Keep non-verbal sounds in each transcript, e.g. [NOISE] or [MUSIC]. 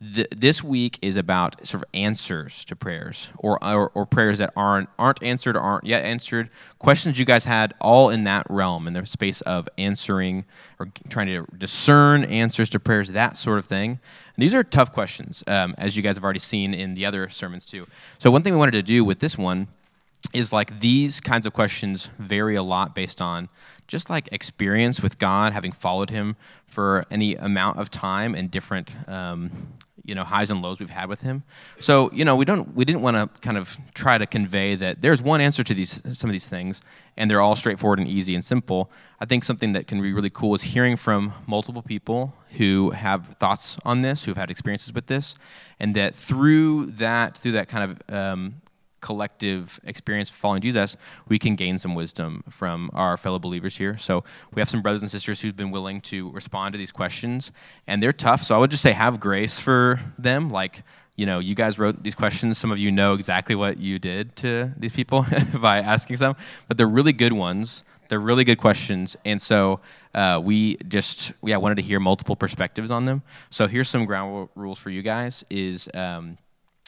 th- this week is about sort of answers to prayers or, or, or prayers that aren't aren't answered or aren't yet answered. Questions you guys had all in that realm in the space of answering or trying to discern answers to prayers, that sort of thing. And these are tough questions, um, as you guys have already seen in the other sermons too. So one thing we wanted to do with this one is like these kinds of questions vary a lot based on just like experience with God, having followed Him for any amount of time and different, um, you know, highs and lows we've had with Him. So, you know, we don't, we didn't want to kind of try to convey that there's one answer to these, some of these things, and they're all straightforward and easy and simple. I think something that can be really cool is hearing from multiple people who have thoughts on this, who've had experiences with this, and that through that, through that kind of um, collective experience following Jesus, we can gain some wisdom from our fellow believers here. So we have some brothers and sisters who've been willing to respond to these questions, and they're tough. So I would just say have grace for them. Like, you know, you guys wrote these questions. Some of you know exactly what you did to these people [LAUGHS] by asking some, but they're really good ones. They're really good questions, and so uh, we just yeah wanted to hear multiple perspectives on them. So here's some ground rules for you guys: is um,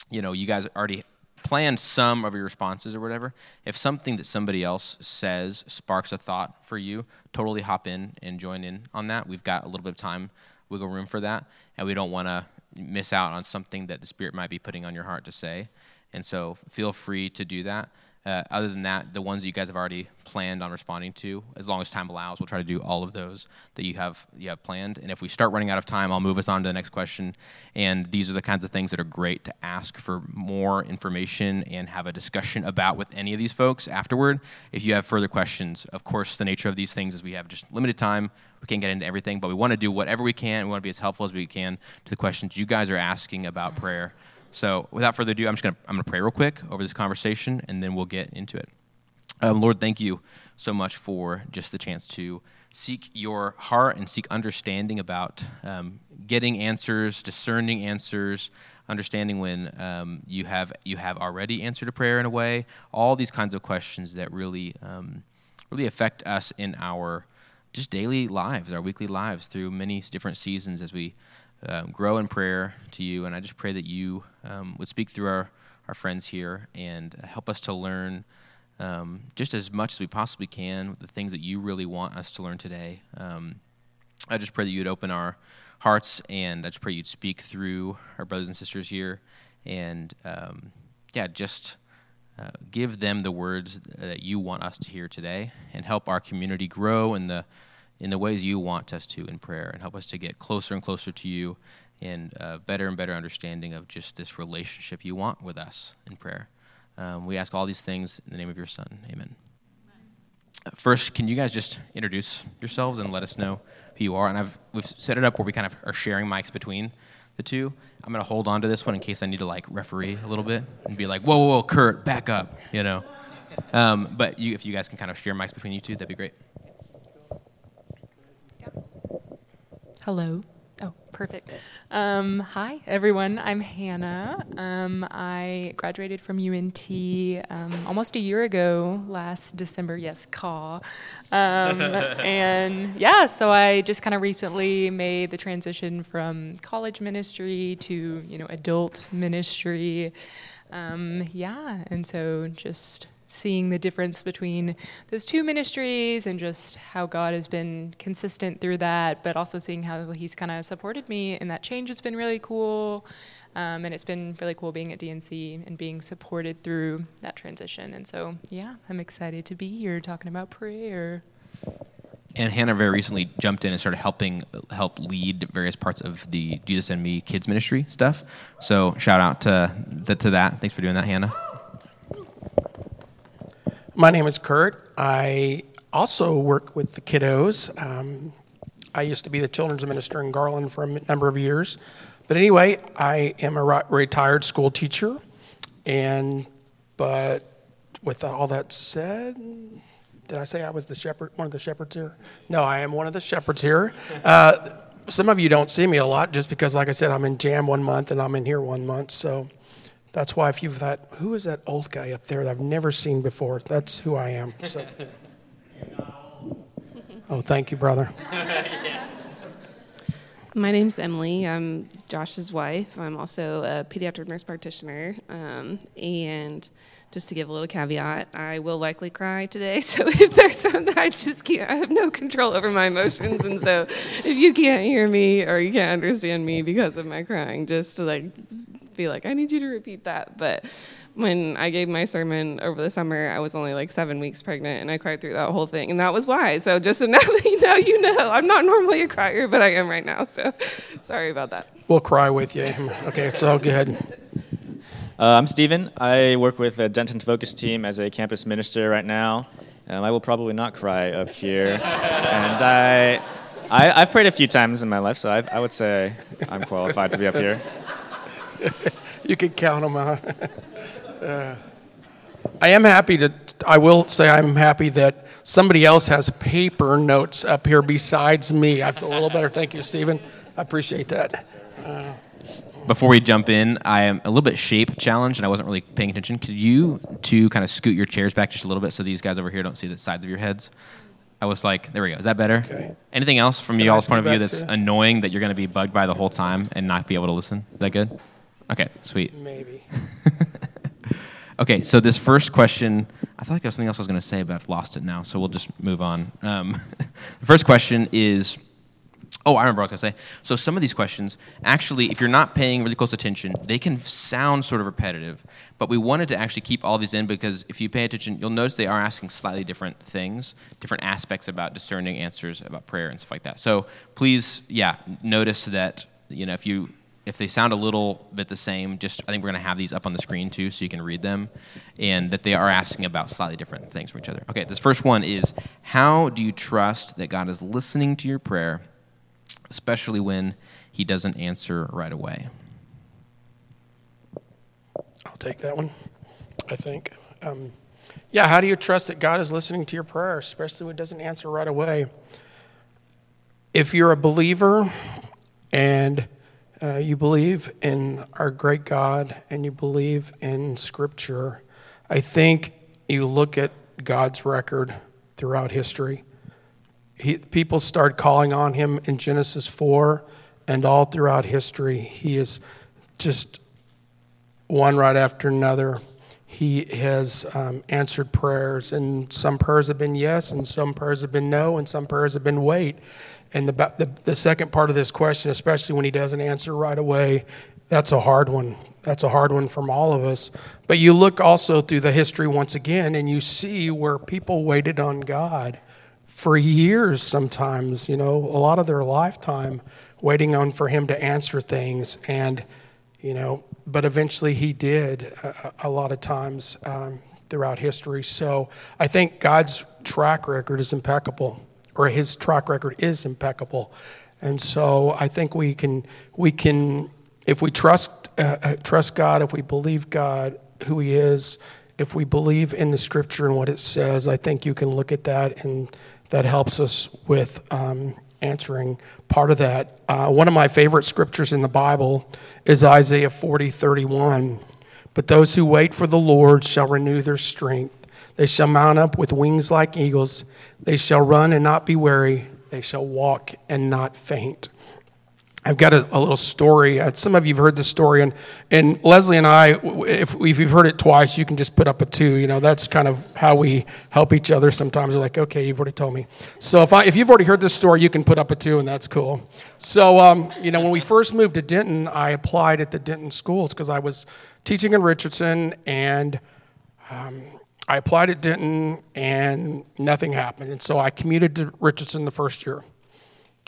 you know you guys already plan some of your responses or whatever. If something that somebody else says sparks a thought for you, totally hop in and join in on that. We've got a little bit of time, wiggle room for that, and we don't want to miss out on something that the Spirit might be putting on your heart to say. And so feel free to do that. Uh, other than that, the ones that you guys have already planned on responding to, as long as time allows, we'll try to do all of those that you have you have planned. And if we start running out of time, I'll move us on to the next question. And these are the kinds of things that are great to ask for more information and have a discussion about with any of these folks afterward. If you have further questions, of course, the nature of these things is we have just limited time. We can't get into everything, but we want to do whatever we can. We want to be as helpful as we can to the questions you guys are asking about prayer. So, without further ado, I'm just going to I'm going to pray real quick over this conversation, and then we'll get into it. Um, Lord, thank you so much for just the chance to seek your heart and seek understanding about um, getting answers, discerning answers, understanding when um, you have you have already answered a prayer in a way. All these kinds of questions that really um, really affect us in our just daily lives, our weekly lives, through many different seasons as we um, grow in prayer to you. And I just pray that you um, would speak through our, our friends here and help us to learn um, just as much as we possibly can the things that you really want us to learn today. Um, I just pray that you'd open our hearts and I just pray you'd speak through our brothers and sisters here and, um, yeah, just. Uh, give them the words that you want us to hear today and help our community grow in the in the ways you want us to in prayer and help us to get closer and closer to you and uh, better and better understanding of just this relationship you want with us in prayer. Um, we ask all these things in the name of your Son. Amen. First, can you guys just introduce yourselves and let us know who you are? And I've we've set it up where we kind of are sharing mics between the two. I'm gonna hold on to this one in case I need to like referee a little bit and be like, "Whoa, whoa, whoa, Kurt, back up," you know. Um, but you, if you guys can kind of share mics between you two, that'd be great. Hello. Oh, perfect. Um, hi, everyone. I'm Hannah. Um, I graduated from UNT um, almost a year ago, last December. Yes, CAW. Um, [LAUGHS] and yeah, so I just kind of recently made the transition from college ministry to you know adult ministry. Um, yeah, and so just seeing the difference between those two ministries and just how God has been consistent through that, but also seeing how He's kind of supported me, and that change has been really cool. Um, and it's been really cool being at DNC and being supported through that transition. And so, yeah, I'm excited to be here talking about prayer. And Hannah very recently jumped in and started helping help lead various parts of the Jesus and Me kids ministry stuff. So shout out to, to that. Thanks for doing that, Hannah. My name is Kurt. I also work with the kiddos. Um, I used to be the children's minister in Garland for a number of years. But anyway, I am a retired school teacher. And, but with all that said, did I say I was the shepherd, one of the shepherds here? No, I am one of the shepherds here. Uh, some of you don't see me a lot just because, like I said, I'm in jam one month and I'm in here one month. So that's why if you've thought, who is that old guy up there that I've never seen before? That's who I am. So. [LAUGHS] oh, thank you, brother. [LAUGHS] My name's Emily. I'm Josh's wife. I'm also a pediatric nurse practitioner. Um, and just to give a little caveat, I will likely cry today. [LAUGHS] So if there's something, I just can't, I have no control over my emotions. And so if you can't hear me or you can't understand me because of my crying, just to like be like, I need you to repeat that. But when I gave my sermon over the summer, I was only like seven weeks pregnant and I cried through that whole thing. And that was why. So just so [LAUGHS] now that you know, you know. I'm not normally a crier, but I am right now. So [LAUGHS] sorry about that. We'll cry with you. Okay, it's all good. Uh, I'm Steven. I work with the Denton Focus team as a campus minister right now. Um, I will probably not cry up here. [LAUGHS] and I, I, have prayed a few times in my life, so I've, I would say I'm qualified to be up here. [LAUGHS] you can count them out. Uh, I am happy to, I will say I'm happy that somebody else has paper notes up here besides me. I feel a little better. Thank you, Steven. I appreciate that. Uh, Before we jump in, I am a little bit shape challenged and I wasn't really paying attention. Could you two kind of scoot your chairs back just a little bit so these guys over here don't see the sides of your heads? I was like, there we go. Is that better? Okay. Anything else from Can y'all's point of view that's to- annoying that you're going to be bugged by the whole time and not be able to listen? Is that good? Okay, sweet. maybe. [LAUGHS] Okay, so this first question, I thought like there was something else I was going to say, but I've lost it now, so we'll just move on. Um, [LAUGHS] the first question is oh, I remember what I was going to say. So, some of these questions, actually, if you're not paying really close attention, they can sound sort of repetitive, but we wanted to actually keep all these in because if you pay attention, you'll notice they are asking slightly different things, different aspects about discerning answers about prayer and stuff like that. So, please, yeah, notice that, you know, if you if they sound a little bit the same, just I think we're going to have these up on the screen too, so you can read them, and that they are asking about slightly different things from each other. Okay, this first one is how do you trust that God is listening to your prayer, especially when He doesn't answer right away? I'll take that one, I think. Um, yeah, how do you trust that God is listening to your prayer, especially when it doesn't answer right away? If you're a believer and uh, you believe in our great God and you believe in Scripture, I think you look at God's record throughout history. He, people start calling on him in Genesis 4 and all throughout history. He is just one right after another. He has um, answered prayers, and some prayers have been yes, and some prayers have been no, and some prayers have been wait. And the, the, the second part of this question, especially when he doesn't answer right away, that's a hard one. That's a hard one from all of us. But you look also through the history once again, and you see where people waited on God for years sometimes, you know, a lot of their lifetime waiting on for him to answer things. And, you know, but eventually he did a, a lot of times um, throughout history. So I think God's track record is impeccable, or his track record is impeccable. And so I think we can, we can if we trust, uh, uh, trust God, if we believe God, who he is, if we believe in the scripture and what it says, I think you can look at that and that helps us with um, answering part of that. Uh, one of my favorite scriptures in the Bible is Isaiah 40 31. But those who wait for the Lord shall renew their strength. They shall mount up with wings like eagles. They shall run and not be weary. They shall walk and not faint. I've got a, a little story. Uh, some of you have heard this story, and, and Leslie and I, if, if you've heard it twice, you can just put up a two. You know, that's kind of how we help each other. Sometimes we're like, okay, you've already told me. So if, I, if you've already heard this story, you can put up a two, and that's cool. So, um, you know, when we first moved to Denton, I applied at the Denton schools because I was teaching in Richardson, and um, I applied at Denton, and nothing happened. And so I commuted to Richardson the first year.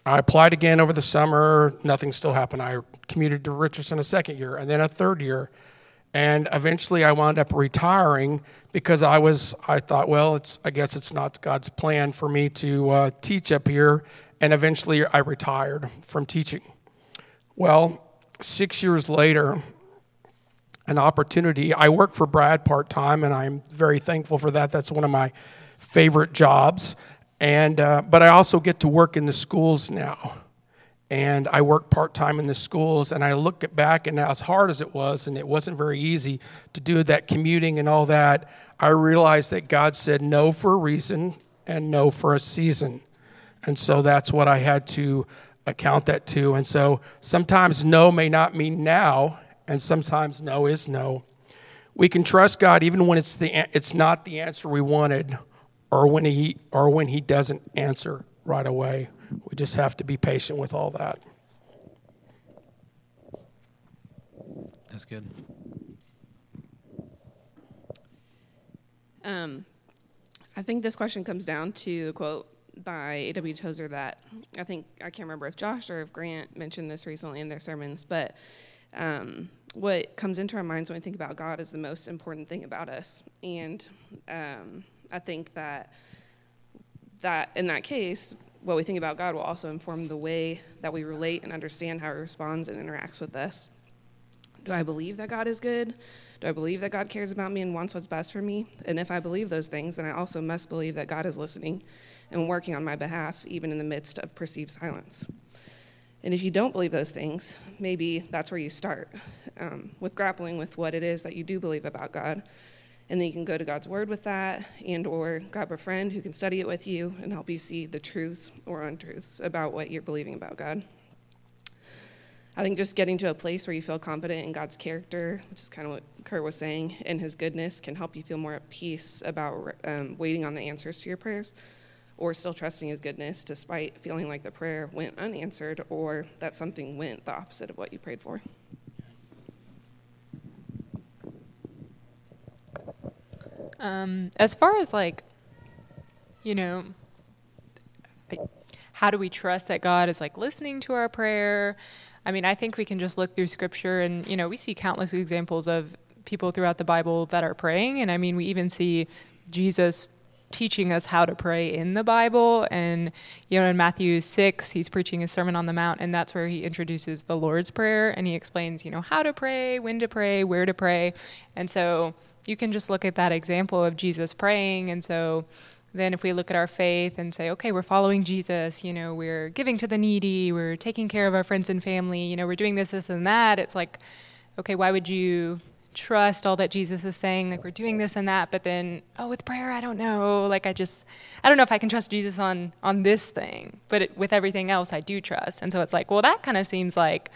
I applied again over the summer. Nothing still happened. I commuted to Richardson a second year and then a third year. And eventually I wound up retiring because I was, I thought, well, it's, I guess it's not God's plan for me to uh, teach up here. And eventually I retired from teaching. Well, six years later, an opportunity, I work for Brad part time and I'm very thankful for that. That's one of my favorite jobs. And, uh, but I also get to work in the schools now. And I work part time in the schools, and I look back, and as hard as it was, and it wasn't very easy to do that commuting and all that, I realized that God said no for a reason and no for a season. And so that's what I had to account that to. And so sometimes no may not mean now, and sometimes no is no. We can trust God even when it's the it's not the answer we wanted, or when he or when he doesn't answer right away. We just have to be patient with all that. That's good. Um, I think this question comes down to the quote by A.W. Tozer that I think I can't remember if Josh or if Grant mentioned this recently in their sermons, but um, what comes into our minds when we think about God is the most important thing about us, and um, I think that that in that case, what we think about God will also inform the way that we relate and understand how He responds and interacts with us. Do I believe that God is good? Do I believe that God cares about me and wants what's best for me? And if I believe those things, then I also must believe that God is listening and working on my behalf, even in the midst of perceived silence. And if you don't believe those things, maybe that's where you start um, with grappling with what it is that you do believe about God. And then you can go to God's word with that and or grab a friend who can study it with you and help you see the truths or untruths about what you're believing about God. I think just getting to a place where you feel confident in God's character, which is kind of what Kurt was saying, and his goodness can help you feel more at peace about um, waiting on the answers to your prayers or still trusting his goodness despite feeling like the prayer went unanswered or that something went the opposite of what you prayed for. Um, as far as like, you know, how do we trust that God is like listening to our prayer? I mean, I think we can just look through scripture and, you know, we see countless examples of people throughout the Bible that are praying. And I mean, we even see Jesus teaching us how to pray in the Bible. And, you know, in Matthew 6, he's preaching his Sermon on the Mount, and that's where he introduces the Lord's Prayer and he explains, you know, how to pray, when to pray, where to pray. And so you can just look at that example of Jesus praying. And so, then if we look at our faith and say okay we're following jesus you know we're giving to the needy we're taking care of our friends and family you know we're doing this this and that it's like okay why would you trust all that jesus is saying? Like we're doing this and that but then oh with prayer i don't know. Like i just i don't know if i can trust jesus on on this thing but it, with everything else i do trust. And so it's like well that kind of seems like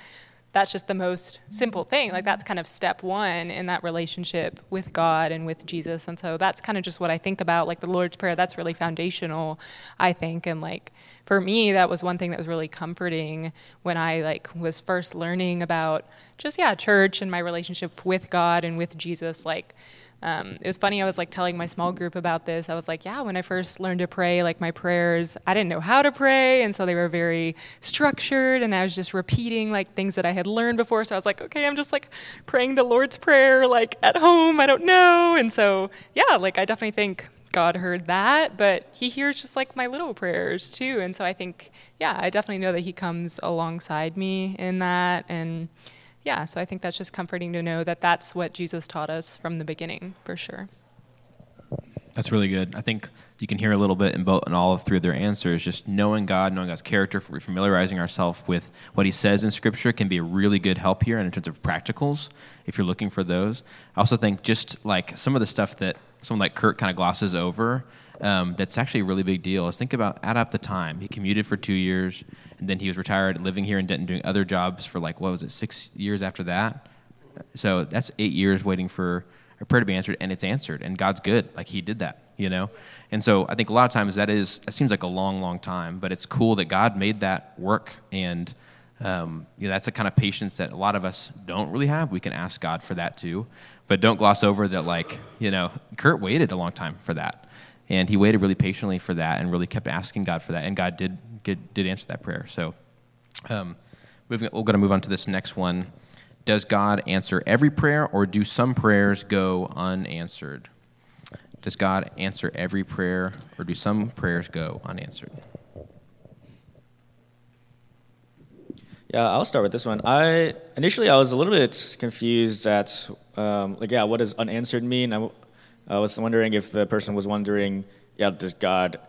that's just the most simple thing. Like that's kind of step one in that relationship with God and with Jesus. And so that's kind of just what I think about. Like the Lord's Prayer, that's really foundational, I think. And like for me, that was one thing that was really comforting when I like was first learning about just yeah, church and my relationship with God and with Jesus. Like um, it was funny. I was like telling my small group about this. I was like, yeah, when I first learned to pray, like my prayers, I didn't know how to pray, and so they were very structured, and I was just repeating like things that I had learned before. So I was like, okay, I'm just like praying the Lord's prayer like at home. I don't know, and so yeah, like I definitely think God heard that, but He hears just like my little prayers too. And so I think, yeah, I definitely know that He comes alongside me in that, and yeah, so I think that's just comforting to know that that's what Jesus taught us from the beginning, for sure. That's really good. I think you can hear a little bit in both in all of three of their answers. Just knowing God, knowing God's character, familiarizing ourselves with what He says in Scripture can be a really good help here. And in terms of practicals, if you're looking for those, I also think just like some of the stuff that someone like Kurt kind of glosses over, um, that's actually a really big deal. Is think about add up the time he commuted for two years and then he was retired, living here in Denton, doing other jobs for like what was it, six years after that. So that's eight years waiting for a prayer to be answered, and it's answered, and God's good. Like He did that, you know. And so I think a lot of times that is that seems like a long, long time, but it's cool that God made that work, and um, you know that's the kind of patience that a lot of us don't really have. We can ask God for that too, but don't gloss over that. Like you know, Kurt waited a long time for that, and he waited really patiently for that, and really kept asking God for that, and God did did, did answer that prayer. So, um, moving, we're going to move on to this next one. Does God answer every prayer, or do some prayers go unanswered? Does God answer every prayer, or do some prayers go unanswered? Yeah, I'll start with this one. I initially I was a little bit confused at um, like yeah, what does unanswered mean? I, I was wondering if the person was wondering, yeah, does God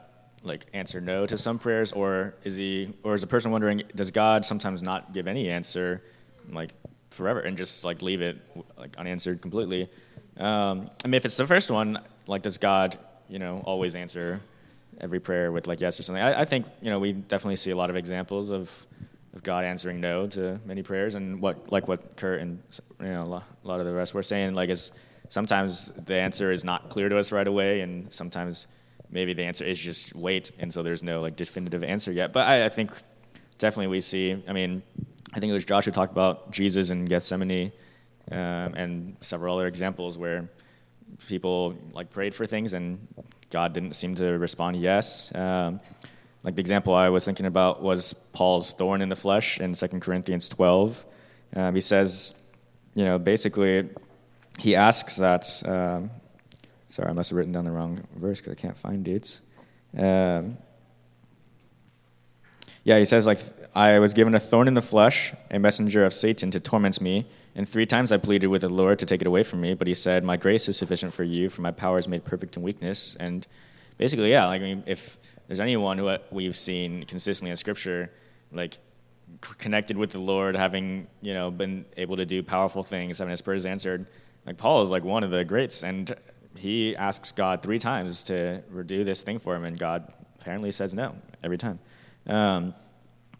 like answer no to some prayers, or is he, or is a person wondering, does God sometimes not give any answer, like forever, and just like leave it like unanswered completely? Um, I mean, if it's the first one, like does God, you know, always answer every prayer with like yes or something? I, I think you know we definitely see a lot of examples of of God answering no to many prayers, and what like what Kurt and you know a lot of the rest were saying, like is sometimes the answer is not clear to us right away, and sometimes maybe the answer is just wait, and so there's no like definitive answer yet. But I, I think definitely we see. I mean, I think it was Josh who talked about Jesus in Gethsemane, um, and several other examples where people like prayed for things and God didn't seem to respond yes. Um, like the example I was thinking about was Paul's thorn in the flesh in 2 Corinthians 12. Um, he says, you know, basically, he asks that. Um, sorry, I must have written down the wrong verse because I can't find dates. Um, yeah, he says, like, I was given a thorn in the flesh, a messenger of Satan to torment me. And three times I pleaded with the Lord to take it away from me, but he said, My grace is sufficient for you, for my power is made perfect in weakness. And basically, yeah, like, I mean, if there's anyone who we've seen consistently in Scripture, like connected with the Lord, having you know been able to do powerful things, having his prayers answered, like Paul is like one of the greats, and he asks God three times to do this thing for him, and God apparently says no every time. Um,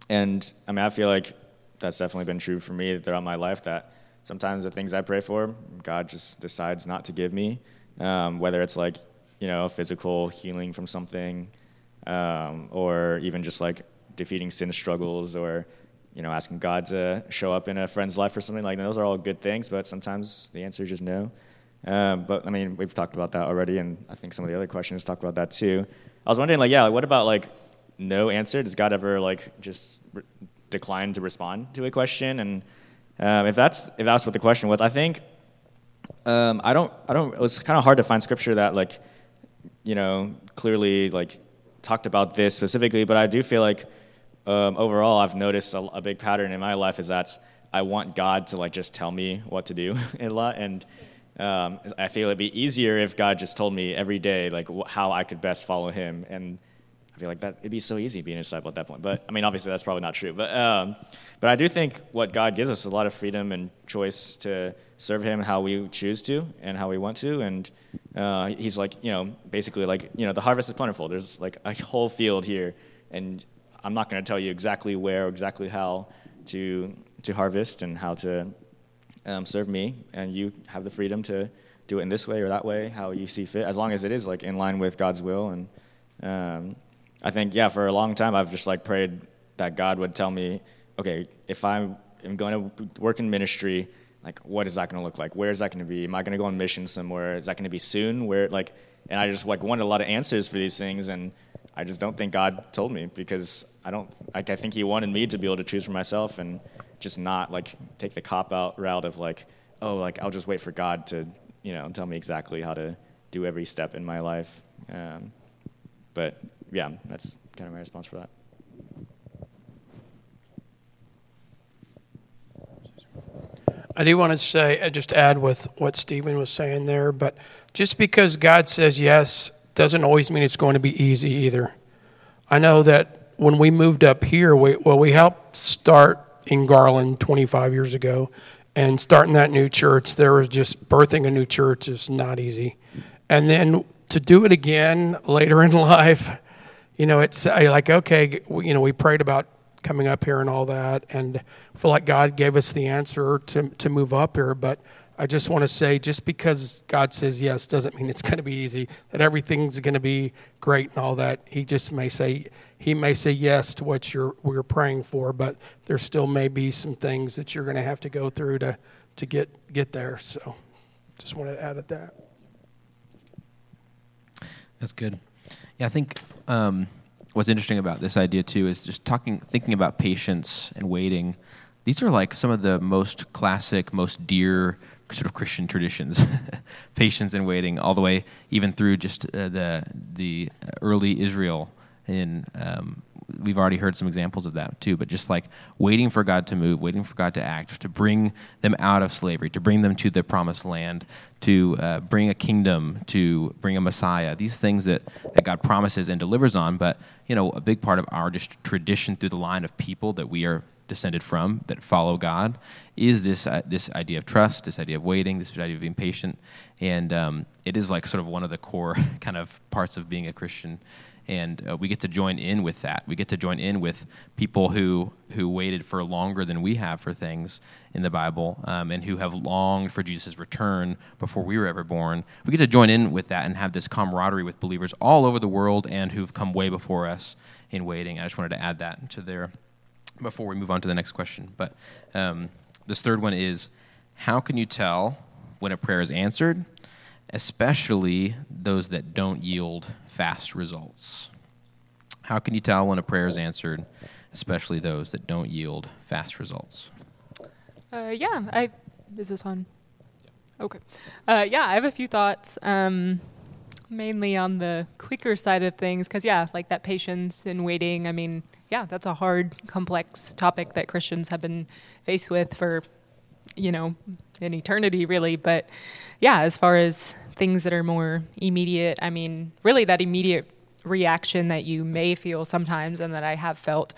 and I mean, I feel like that's definitely been true for me throughout my life. That sometimes the things I pray for, God just decides not to give me, um, whether it's like you know physical healing from something um, or even just like defeating sin struggles or you know asking God to show up in a friend's life or something like those are all good things, but sometimes the answer is just no. Um, but I mean, we've talked about that already, and I think some of the other questions talk about that too. I was wondering, like, yeah, what about like no answer? Does God ever like just re- decline to respond to a question? And um, if that's if that's what the question was, I think um, I don't I don't. It was kind of hard to find scripture that like you know clearly like talked about this specifically, but I do feel like um, overall I've noticed a, a, big pattern in my life is that I want God to like just tell me what to do [LAUGHS] a lot, and um, I feel it'd be easier if God just told me every day like wh- how I could best follow Him, and I feel like that it'd be so easy being a disciple at that point. But I mean, obviously that's probably not true. But um, but I do think what God gives us a lot of freedom and choice to serve Him how we choose to and how we want to, and uh, he's like, you know, basically like, you know, the harvest is plentiful. There's like a whole field here, and I'm not going to tell you exactly where, exactly how to to harvest and how to um, serve me, and you have the freedom to do it in this way or that way, how you see fit, as long as it is like in line with God's will. And um, I think, yeah, for a long time, I've just like prayed that God would tell me, okay, if I'm, I'm going to work in ministry like what is that going to look like? Where is that going to be? Am i going to go on mission somewhere? Is that going to be soon? Where like and i just like wanted a lot of answers for these things and i just don't think god told me because i don't like i think he wanted me to be able to choose for myself and just not like take the cop out route of like oh like i'll just wait for god to you know tell me exactly how to do every step in my life. Um, but yeah that's kind of my response for that. I do want to say, uh, just add with what Steven was saying there, but just because God says yes doesn't always mean it's going to be easy either. I know that when we moved up here, we, well, we helped start in Garland 25 years ago, and starting that new church, there was just birthing a new church is not easy. And then to do it again later [LAUGHS] in life, you know, it's like, okay, you know, we prayed about coming up here and all that. And I feel like God gave us the answer to, to move up here. But I just want to say just because God says yes doesn't mean it's going to be easy, that everything's going to be great and all that. He just may say, He may say yes to what you're, we're praying for, but there still may be some things that you're going to have to go through to, to get, get there. So just wanted to add at that. That's good. Yeah, I think um, what's interesting about this idea too is just talking, thinking about patience and waiting. These are like some of the most classic, most dear sort of Christian traditions, [LAUGHS] patience and waiting, all the way even through just uh, the the early Israel in um, we've already heard some examples of that too, but just like waiting for God to move, waiting for God to act, to bring them out of slavery, to bring them to the promised land, to uh, bring a kingdom, to bring a Messiah. These things that, that God promises and delivers on, but you know, a big part of our just tradition through the line of people that we are descended from that follow God is this uh, this idea of trust, this idea of waiting, this idea of being patient, and um, it is like sort of one of the core [LAUGHS] kind of parts of being a Christian and uh, we get to join in with that. We get to join in with people who who waited for longer than we have for things in the Bible, um, and who have longed for Jesus' return before we were ever born. We get to join in with that and have this camaraderie with believers all over the world and who've come way before us in waiting. I just wanted to add that to there before we move on to the next question. But um, this third one is, how can you tell when a prayer is answered? especially those that don't yield fast results. How can you tell when a prayer is answered, especially those that don't yield fast results? Uh, yeah, I is this on? Okay. Uh, yeah, I have a few thoughts, um, mainly on the quicker side of things, because yeah, like that patience and waiting. I mean, yeah, that's a hard, complex topic that Christians have been faced with for, you know, in eternity, really. But yeah, as far as things that are more immediate, I mean, really that immediate reaction that you may feel sometimes and that I have felt.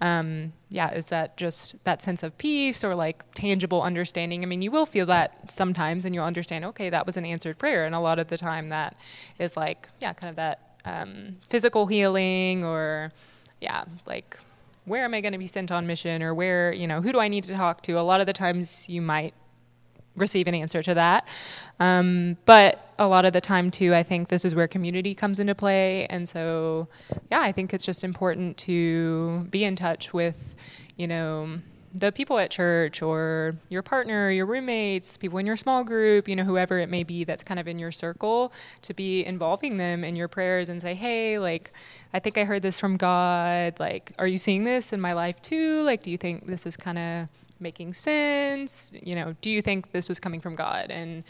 Um, yeah, is that just that sense of peace or like tangible understanding? I mean, you will feel that sometimes and you'll understand, okay, that was an answered prayer. And a lot of the time that is like, yeah, kind of that um, physical healing or, yeah, like where am I going to be sent on mission or where, you know, who do I need to talk to? A lot of the times you might receive an answer to that. Um, but a lot of the time, too, I think this is where community comes into play. And so, yeah, I think it's just important to be in touch with, you know, the people at church or your partner, your roommates, people in your small group, you know, whoever it may be that's kind of in your circle, to be involving them in your prayers and say, hey, like, I think I heard this from God. Like, are you seeing this in my life too? Like, do you think this is kind of making sense? You know, do you think this was coming from God? And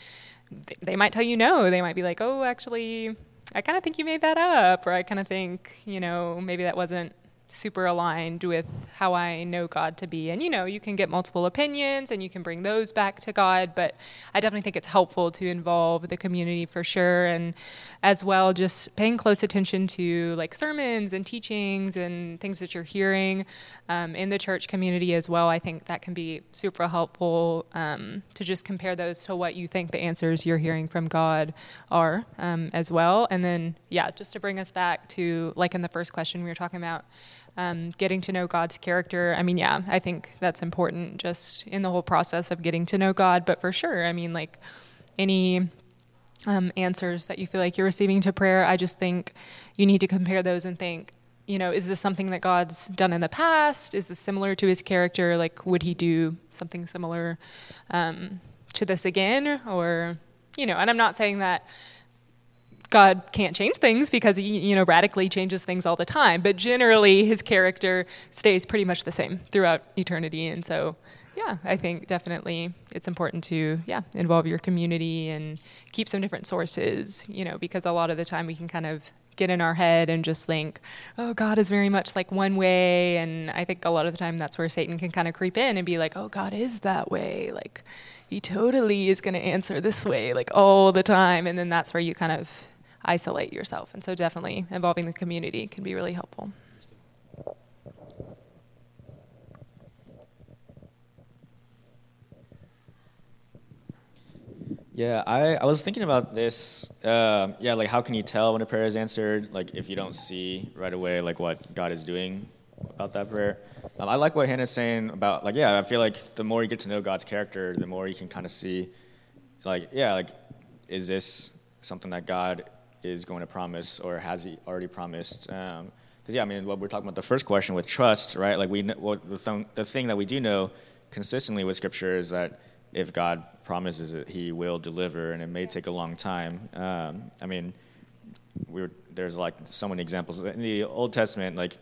th- they might tell you no. They might be like, oh, actually, I kind of think you made that up, or I kind of think, you know, maybe that wasn't super aligned with how I know God to be. And you know, you can get multiple opinions and you can bring those back to God, but I definitely think it's helpful to involve the community for sure. And as well, just paying close attention to like sermons and teachings and things that you're hearing um, in the church community as well. I think that can be super helpful um, to just compare those to what you think the answers you're hearing from God are um, as well. And then, yeah, just to bring us back to like in the first question we were talking about um, getting to know God's character. I mean, yeah, I think that's important just in the whole process of getting to know God. But for sure, I mean, like any um, answers that you feel like you're receiving to prayer, I just think you need to compare those and think, you know, is this something that God's done in the past? Is this similar to his character? Like, would he do something similar um, to this again? Or, you know, and I'm not saying that God can't change things because he, you know, radically changes things all the time. But generally, his character stays pretty much the same throughout eternity. And so, yeah, I think definitely it's important to, yeah, involve your community and keep some different sources, you know, because a lot of the time we can kind of get in our head and just think, oh, God is very much like one way. And I think a lot of the time that's where Satan can kind of creep in and be like, oh, God is that way. Like, he totally is going to answer this way, like all the time. And then that's where you kind of isolate yourself. And so, definitely involving the community can be really helpful. Yeah, I, I was thinking about this. Uh, yeah, like how can you tell when a prayer is answered? Like if you don't see right away like what God is doing about that prayer. Um, I like what Hannah's saying about like yeah. I feel like the more you get to know God's character, the more you can kind of see, like yeah, like is this something that God is going to promise or has he already promised? Because um, yeah, I mean, what we're talking about the first question with trust, right? Like we, well, the, th- the thing that we do know consistently with Scripture is that if God promises it, He will deliver, and it may take a long time. Um, I mean, we there's like so many examples in the Old Testament. Like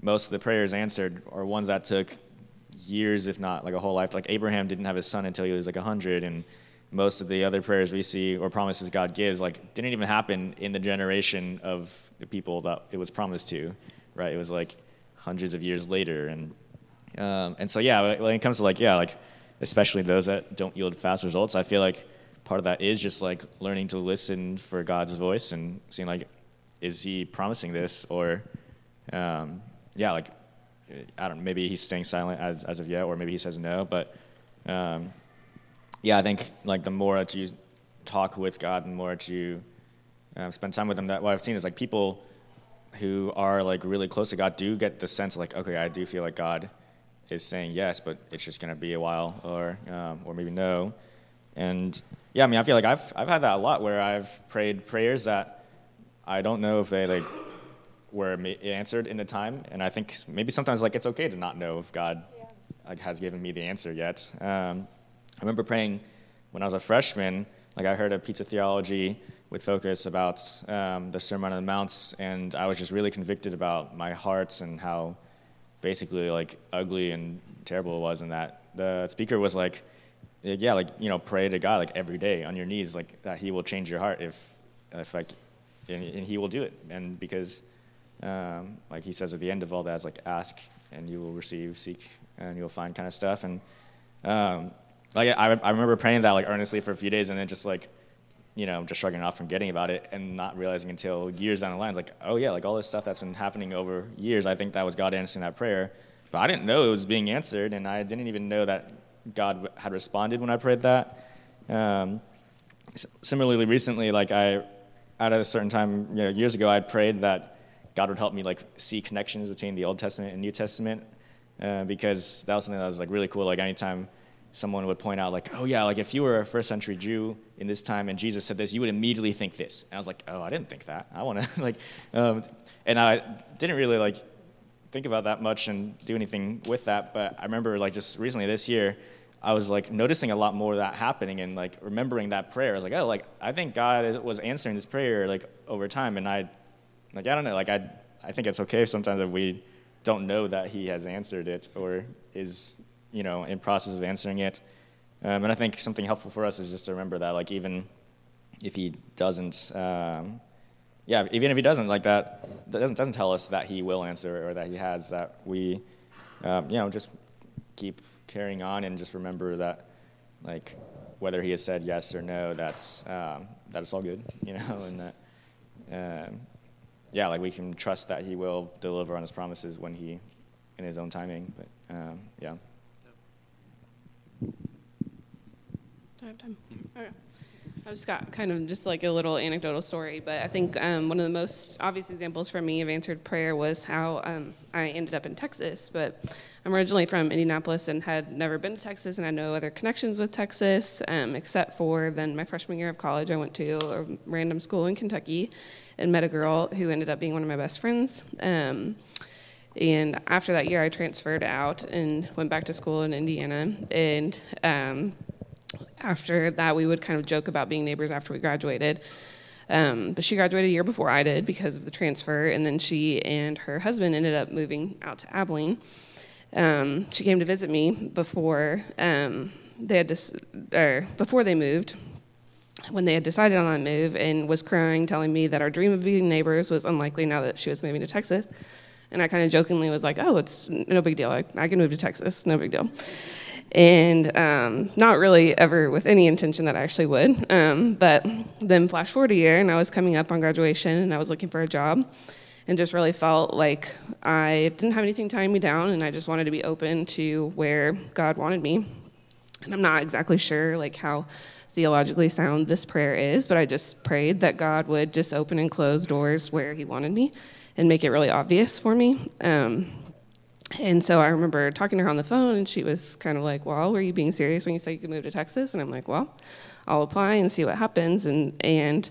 most of the prayers answered are ones that took years, if not like a whole life. Like Abraham didn't have his son until he was like hundred, and most of the other prayers we see or promises God gives like didn't even happen in the generation of the people that it was promised to, right? It was like hundreds of years later, and um, and so yeah, when it comes to like yeah, like especially those that don't yield fast results, I feel like part of that is just like learning to listen for God's voice and seeing like, is He promising this or, um, yeah, like I don't maybe He's staying silent as as of yet, or maybe He says no, but. Um, yeah, I think like the more that you talk with God, the more that you uh, spend time with Him, that what I've seen is like people who are like really close to God do get the sense like, okay, I do feel like God is saying yes, but it's just gonna be a while, or um, or maybe no. And yeah, I mean, I feel like I've I've had that a lot where I've prayed prayers that I don't know if they like were answered in the time, and I think maybe sometimes like it's okay to not know if God like has given me the answer yet. Um, I remember praying when I was a freshman. Like I heard a pizza theology with focus about um, the Sermon on the Mounts, and I was just really convicted about my heart and how basically like ugly and terrible it was, and that the speaker was like, yeah, like you know, pray to God like every day on your knees, like that He will change your heart if, if like, and, and He will do it, and because, um, like He says at the end of all that is like ask and you will receive, seek and you'll find kind of stuff, and um, like I, I remember praying that like earnestly for a few days, and then just like you know, just shrugging it off, forgetting about it, and not realizing until years down the line, like, oh yeah, like all this stuff that's been happening over years, I think that was God answering that prayer. But I didn't know it was being answered, and I didn't even know that God had responded when I prayed that. Um, similarly, recently, like I, at a certain time, you know, years ago, I prayed that God would help me like see connections between the Old Testament and New Testament, uh, because that was something that was like really cool. Like anytime someone would point out like, oh yeah, like if you were a first century Jew in this time and Jesus said this, you would immediately think this. And I was like, oh, I didn't think that. I want to [LAUGHS] like, um, and I didn't really like think about that much and do anything with that. But I remember like just recently this year, I was like noticing a lot more of that happening and like remembering that prayer. I was like, oh, like I think God was answering this prayer like over time, and I, like I don't know, like I, I think it's okay sometimes if we don't know that He has answered it or is you know, in process of answering it. Um, and I think something helpful for us is just to remember that, like, even if he doesn't, um, yeah, even if he doesn't, like that, that doesn't, doesn't tell us that he will answer or that he has, that we, um, you know, just keep carrying on and just remember that, like, whether he has said yes or no, that's, um, that it's all good, [LAUGHS] you know, and that, um, yeah, like we can trust that he will deliver on his promises when he, in his own timing, but um, yeah. I have time? Okay. I just got kind of just like a little anecdotal story, but I think um, one of the most obvious examples for me of answered prayer was how um, I ended up in Texas. But I'm originally from Indianapolis and had never been to Texas, and had no other connections with Texas um, except for then my freshman year of college, I went to a random school in Kentucky and met a girl who ended up being one of my best friends. Um, and after that year, I transferred out and went back to school in Indiana. And um, after that, we would kind of joke about being neighbors after we graduated. Um, but she graduated a year before I did because of the transfer, and then she and her husband ended up moving out to Abilene. Um, she came to visit me before um, they had dis- or before they moved, when they had decided on that move, and was crying, telling me that our dream of being neighbors was unlikely now that she was moving to Texas. And I kind of jokingly was like, "Oh, it's no big deal. I, I can move to Texas. No big deal." And um, not really ever with any intention that I actually would. Um, but then flash forward a year, and I was coming up on graduation, and I was looking for a job, and just really felt like I didn't have anything tying me down, and I just wanted to be open to where God wanted me. And I'm not exactly sure like how theologically sound this prayer is, but I just prayed that God would just open and close doors where He wanted me, and make it really obvious for me. Um, and so I remember talking to her on the phone, and she was kind of like, "Well, were you being serious when you said you could move to Texas?" And I'm like, "Well, I'll apply and see what happens." And and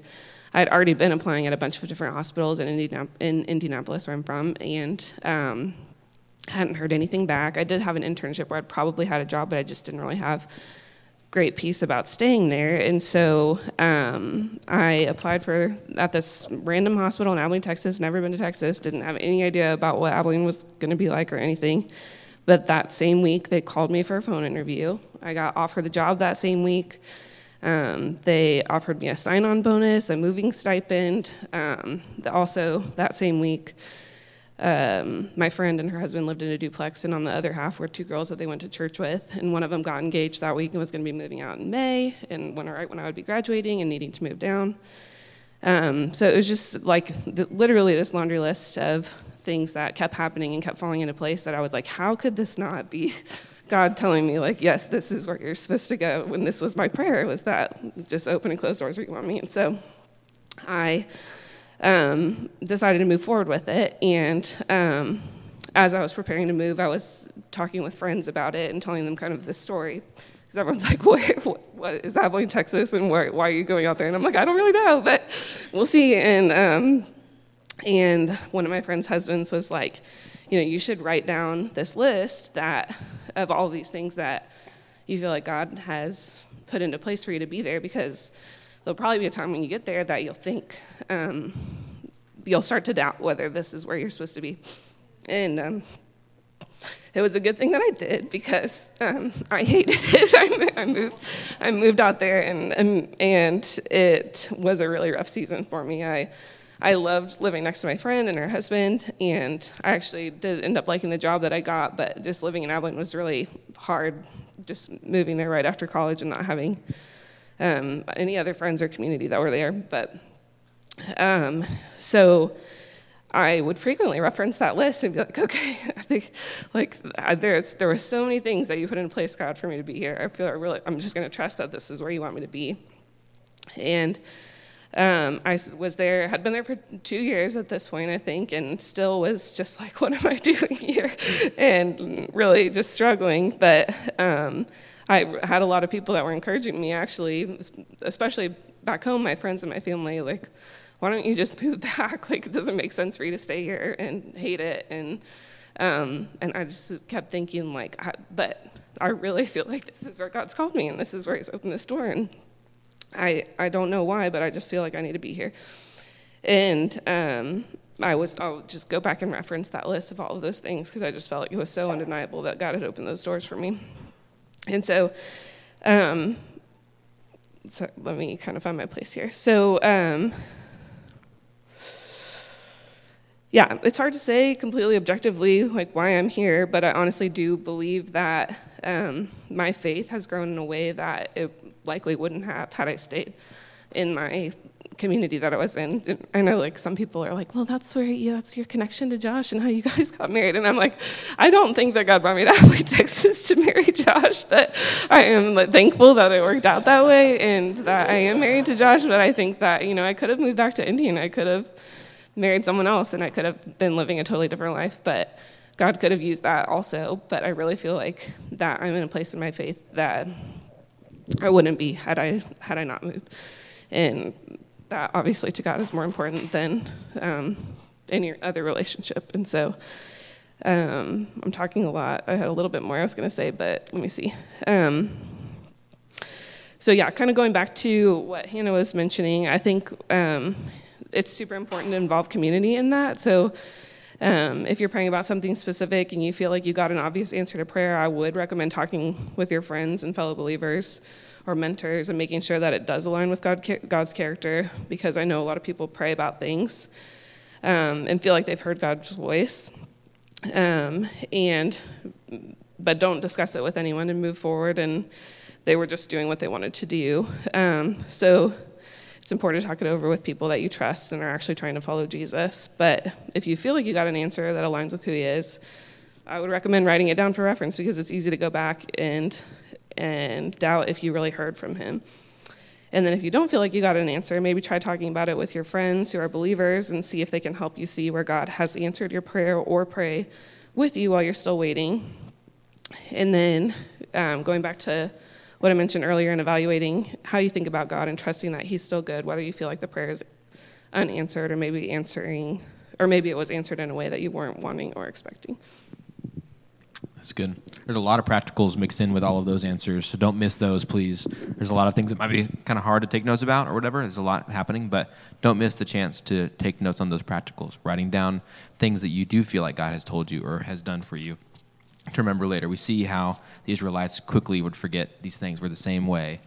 I'd already been applying at a bunch of different hospitals in, Indianap- in Indianapolis, where I'm from, and um, hadn't heard anything back. I did have an internship where I'd probably had a job, but I just didn't really have great peace about staying there. And so um, I applied for at this random hospital in Abilene, Texas. Never been to Texas. Didn't have any idea about what Abilene was going to be like or anything. But that same week, they called me for a phone interview. I got offered the job that same week. Um, they offered me a sign on bonus, a moving stipend. Um, also, that same week, um, my friend and her husband lived in a duplex, and on the other half were two girls that they went to church with. And one of them got engaged that week and was going to be moving out in May, and when right when I would be graduating and needing to move down. Um, so it was just like the, literally this laundry list of things that kept happening and kept falling into place. That I was like, how could this not be [LAUGHS] God telling me like, yes, this is where you're supposed to go? When this was my prayer, was that just open and close doors where you want me. And so I um, decided to move forward with it. And um, as I was preparing to move, I was talking with friends about it and telling them kind of the story. Because everyone's like, [LAUGHS] what, what, what is Abilene, Texas, and why, why, are you going out there? And I'm like, I don't really know, but we'll see. And, um, and one of my friend's husbands was like, you know, you should write down this list that of all these things that you feel like God has put into place for you to be there because there'll probably be a time when you get there that you'll think um, you'll start to doubt whether this is where you're supposed to be. And um, it was a good thing that I did because um, I hated [LAUGHS] it. I, moved, I moved out there, and, and and it was a really rough season for me. I I loved living next to my friend and her husband, and I actually did end up liking the job that I got. But just living in Abilene was really hard. Just moving there right after college and not having um, any other friends or community that were there. But um, so I would frequently reference that list and be like, okay, [LAUGHS] I think like there's there were so many things that you put in place, God, for me to be here. I feel I really I'm just going to trust that this is where you want me to be. And um, I was there, had been there for two years at this point, I think, and still was just like, [LAUGHS] what am I doing here? and really just struggling. But um, I had a lot of people that were encouraging me, actually, especially back home, my friends and my family, like, why don't you just move [LAUGHS] back? Like, it doesn't make sense for you to stay here and hate it. And um, and I just kept thinking, like, I, but I really feel like this is where God's called me, and this is where He's opened this door. And I I don't know why, but I just feel like I need to be here. And um, I was I'll just go back and reference that list of all of those things because I just felt like it was so undeniable that God had opened those doors for me. And so, um, so let me kind of find my place here. So, um, yeah, it's hard to say completely objectively like why I'm here, but I honestly do believe that um, my faith has grown in a way that it likely wouldn't have had I stayed in my community that I was in. I know like some people are like, well, that's where that's your connection to Josh and how you guys got married. And I'm like, I don't think that God brought me to [LAUGHS] Texas to marry Josh, but I am like, thankful that it worked out that way and that I am married to Josh. But I think that, you know, I could have moved back to India and I could have married someone else and I could have been living a totally different life. But God could have used that also. But I really feel like that I'm in a place in my faith that I wouldn't be had I had I not moved. And that obviously to God is more important than um, any other relationship. And so um, I'm talking a lot. I had a little bit more I was going to say, but let me see. Um, so yeah, kind of going back to what Hannah was mentioning, I think um, it's super important to involve community in that. So um, if you're praying about something specific and you feel like you got an obvious answer to prayer, I would recommend talking with your friends and fellow believers or mentors and making sure that it does align with God, God's character because I know a lot of people pray about things um, and feel like they've heard God's voice. Um, and but don't discuss it with anyone and move forward and they were just doing what they wanted to do. Um, so it's important to talk it over with people that you trust and are actually trying to follow Jesus. But if you feel like you got an answer that aligns with who he is, I would recommend writing it down for reference because it's easy to go back and and doubt if you really heard from him. And then if you don't feel like you got an answer, maybe try talking about it with your friends who are believers and see if they can help you see where God has answered your prayer or pray with you while you're still waiting. And then um, going back to what I mentioned earlier in evaluating how you think about God and trusting that He's still good, whether you feel like the prayer is unanswered or maybe answering, or maybe it was answered in a way that you weren't wanting or expecting. That's good. There's a lot of practicals mixed in with all of those answers, so don't miss those, please. There's a lot of things that might be kind of hard to take notes about or whatever. There's a lot happening, but don't miss the chance to take notes on those practicals, writing down things that you do feel like God has told you or has done for you to remember later. We see how the Israelites quickly would forget these things. We're the same way.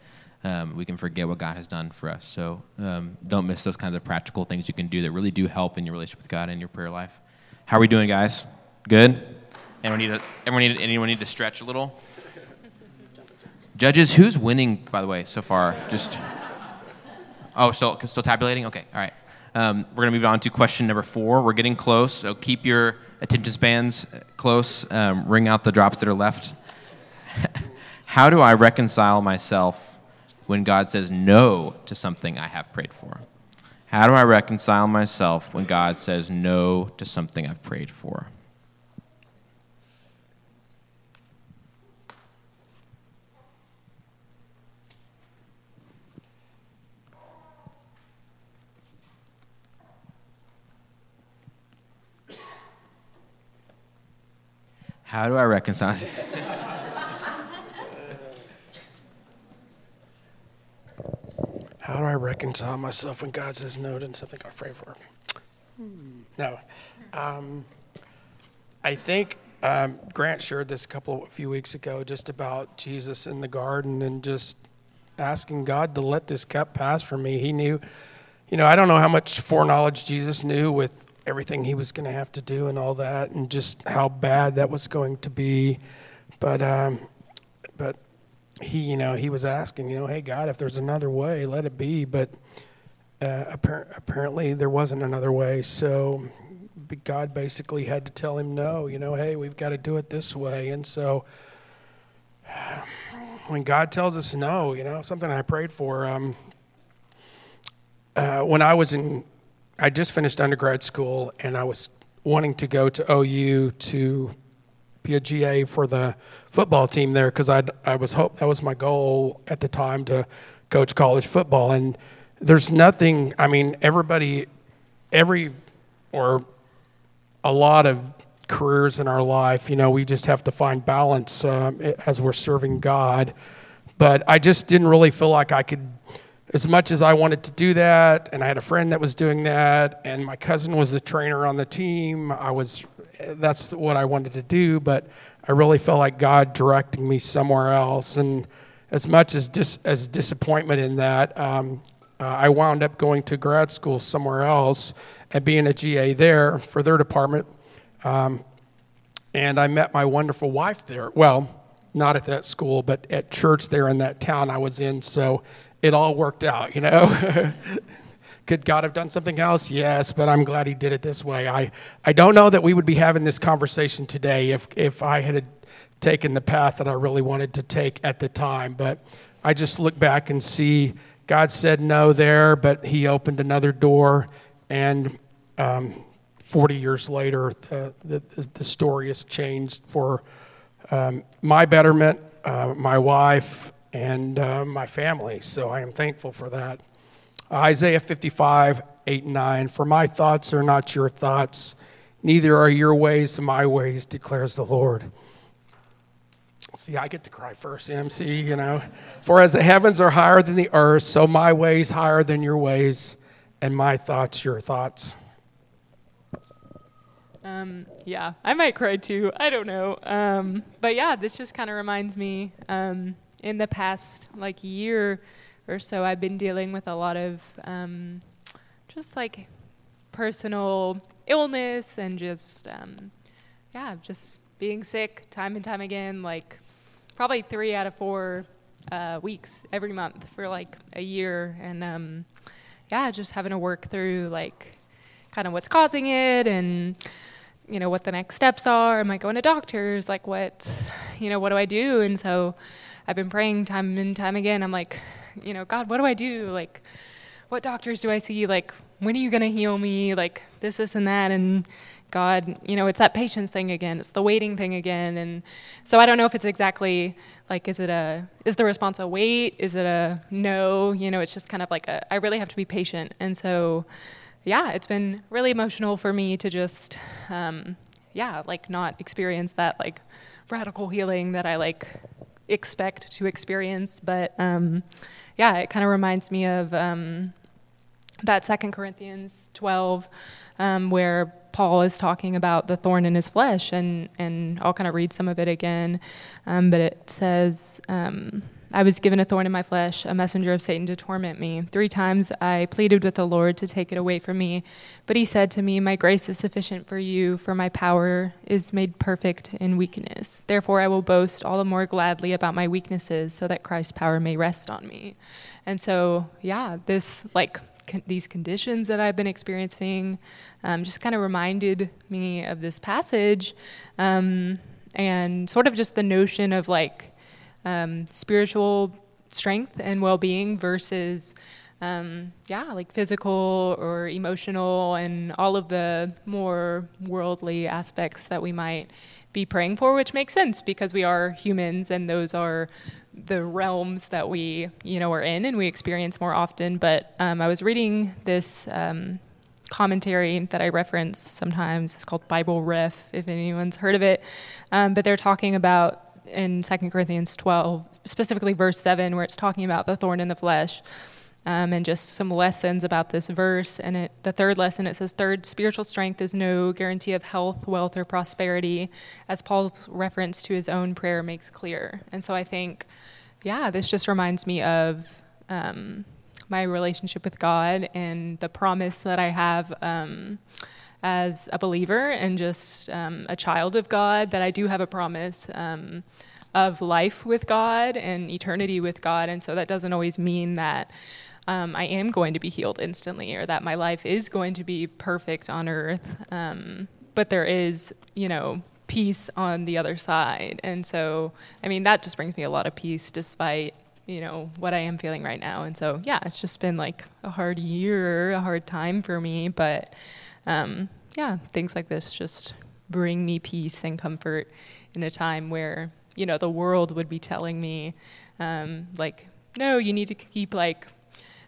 Um, we can forget what God has done for us. So um, don't miss those kinds of practical things you can do that really do help in your relationship with God and your prayer life. How are we doing, guys? Good. Anyone need to, everyone need, anyone need to stretch a little? Judges, who's winning, by the way, so far? Just oh, still still tabulating. Okay, all right. Um, we're gonna move on to question number four. We're getting close, so keep your attention spans close. Um, ring out the drops that are left. [LAUGHS] How do I reconcile myself when God says no to something I have prayed for? How do I reconcile myself when God says no to something I've prayed for? How do I reconcile? [LAUGHS] How do I reconcile myself when God says no to something I pray for? No. Um, I think um, Grant shared this a couple, a few weeks ago, just about Jesus in the garden and just asking God to let this cup pass from me. He knew, you know, I don't know how much foreknowledge Jesus knew with everything he was going to have to do and all that, and just how bad that was going to be. But, um, but he, you know, he was asking, you know, hey God, if there's another way, let it be. But uh, appar- apparently there wasn't another way. So God basically had to tell him no. You know, hey, we've got to do it this way. And so [SIGHS] when God tells us no, you know, something I prayed for. Um, uh, when I was in I just finished undergrad school and I was wanting to go to OU to be a GA for the football team there because I I was hope that was my goal at the time to coach college football. And there's nothing I mean everybody every or a lot of careers in our life you know we just have to find balance um, as we're serving God. But I just didn't really feel like I could as much as I wanted to do that, and I had a friend that was doing that, and my cousin was the trainer on the team, I was that's what I wanted to do, but I really felt like God directing me somewhere else. And as much as dis, as disappointment in that, um, uh, I wound up going to grad school somewhere else and being a GA there for their department. Um, and I met my wonderful wife there. Well, not at that school, but at church there in that town I was in. So it all worked out, you know. [LAUGHS] Could God have done something else? Yes, but I'm glad He did it this way. I, I don't know that we would be having this conversation today if, if I had taken the path that I really wanted to take at the time. But I just look back and see God said no there, but He opened another door. And um, 40 years later, the, the, the story has changed for um, my betterment, uh, my wife, and uh, my family. So I am thankful for that. Isaiah 55, 8 and 9. For my thoughts are not your thoughts, neither are your ways my ways, declares the Lord. See, I get to cry first, MC, you know. For as the heavens are higher than the earth, so my ways higher than your ways, and my thoughts your thoughts. Um, yeah, I might cry too. I don't know. Um, but yeah, this just kind of reminds me um, in the past like year or so, I've been dealing with a lot of um, just like personal illness and just um, yeah, just being sick time and time again. Like probably three out of four uh, weeks every month for like a year, and um, yeah, just having to work through like kind of what's causing it and you know what the next steps are. Am i going to doctors? Like what you know what do i do? And so I've been praying time and time again. I'm like, you know, God, what do I do? Like, what doctors do I see? Like, when are you going to heal me? Like, this, this, and that. And God, you know, it's that patience thing again. It's the waiting thing again. And so I don't know if it's exactly like, is it a, is the response a wait? Is it a no? You know, it's just kind of like a, I really have to be patient. And so, yeah, it's been really emotional for me to just, um, yeah, like not experience that like radical healing that I like expect to experience. But um, yeah, it kind of reminds me of um, that Second Corinthians 12, um, where Paul is talking about the thorn in his flesh, and and I'll kind of read some of it again. Um, but it says. I was given a thorn in my flesh, a messenger of Satan to torment me. Three times I pleaded with the Lord to take it away from me. But he said to me, My grace is sufficient for you, for my power is made perfect in weakness. Therefore, I will boast all the more gladly about my weaknesses, so that Christ's power may rest on me. And so, yeah, this, like, these conditions that I've been experiencing um, just kind of reminded me of this passage um, and sort of just the notion of, like, um, spiritual strength and well being versus um, yeah, like physical or emotional, and all of the more worldly aspects that we might be praying for, which makes sense because we are humans and those are the realms that we, you know, are in and we experience more often. But um, I was reading this um, commentary that I reference sometimes. It's called Bible Ref, if anyone's heard of it. Um, but they're talking about in 2 Corinthians 12, specifically verse 7, where it's talking about the thorn in the flesh um, and just some lessons about this verse. And it, the third lesson, it says, Third, spiritual strength is no guarantee of health, wealth, or prosperity, as Paul's reference to his own prayer makes clear. And so I think, yeah, this just reminds me of um, my relationship with God and the promise that I have. Um, as a believer and just um, a child of God, that I do have a promise um, of life with God and eternity with God. And so that doesn't always mean that um, I am going to be healed instantly or that my life is going to be perfect on earth. Um, but there is, you know, peace on the other side. And so, I mean, that just brings me a lot of peace despite, you know, what I am feeling right now. And so, yeah, it's just been like a hard year, a hard time for me. But um, yeah, things like this just bring me peace and comfort in a time where, you know, the world would be telling me, um, like, no, you need to keep like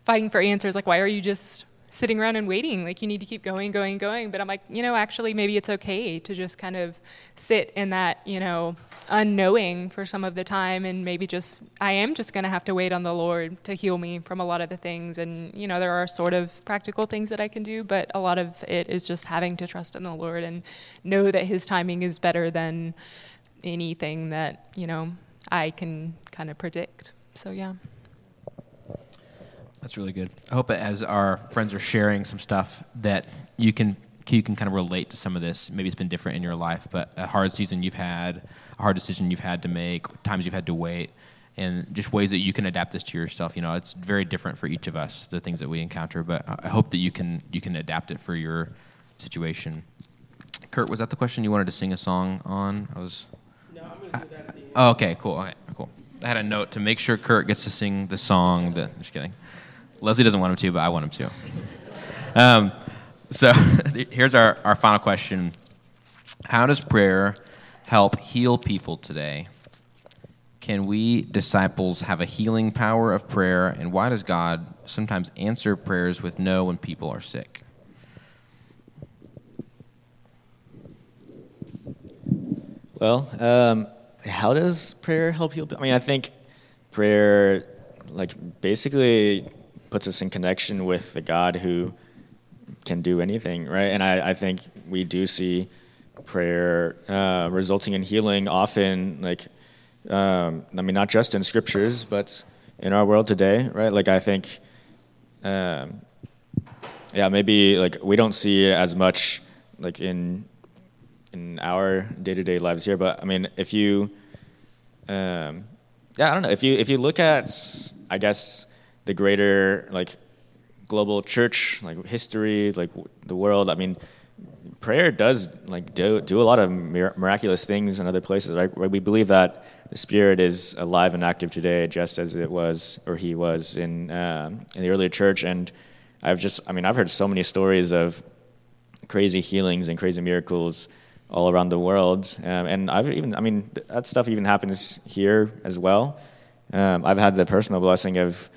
fighting for answers. Like why are you just sitting around and waiting. Like you need to keep going going going. But i'm like you know actually maybe it's okay to just kind of sit in that you know unknowing for some of the time. And maybe just i am just going to have to wait on the lord to heal me from a lot of the things. And you know there are sort of practical things that i can do but a lot of it is just having to trust in the lord and know that his timing is better than anything that you know i can kind of predict. So yeah that's really good. I hope as our friends are sharing some stuff that you can you can kind of relate to some of this. Maybe it's been different in your life, but a hard season you've had, a hard decision you've had to make, times you've had to wait, and just ways that you can adapt this to yourself. You know, it's very different for each of us, the things that we encounter. But I hope that you can you can adapt it for your situation. Kurt, was that the question you wanted to sing a song on? I was. No, I'm going to do that at the end. Oh, okay, cool. Okay, cool. I had a note to make sure Kurt gets to sing the song. That just kidding. Leslie doesn't want him to, but I want him to. Um, so [LAUGHS] here's our, our final question How does prayer help heal people today? Can we disciples have a healing power of prayer, and why does God sometimes answer prayers with no when people are sick? Well, um, how does prayer help heal? I mean, I think prayer, like, basically puts us in connection with the God who can do anything, right? And I, I think we do see prayer uh, resulting in healing often, like, um, I mean, not just in scriptures, but in our world today, right? Like, I think, um, yeah, maybe like we don't see as much like in in our day to day lives here, but I mean, if you, um, yeah, I don't know, if you if you look at, I guess the greater like global church like history like the world. I mean prayer does like do, do a lot of miraculous things in other places right? We believe that the spirit is alive and active today just as it was or he was in um, in the earlier church. And i've just i mean i've heard so many stories of crazy healings and crazy miracles all around the world. Um, and i've even i mean that stuff even happens here as well. Um, i've had the personal blessing of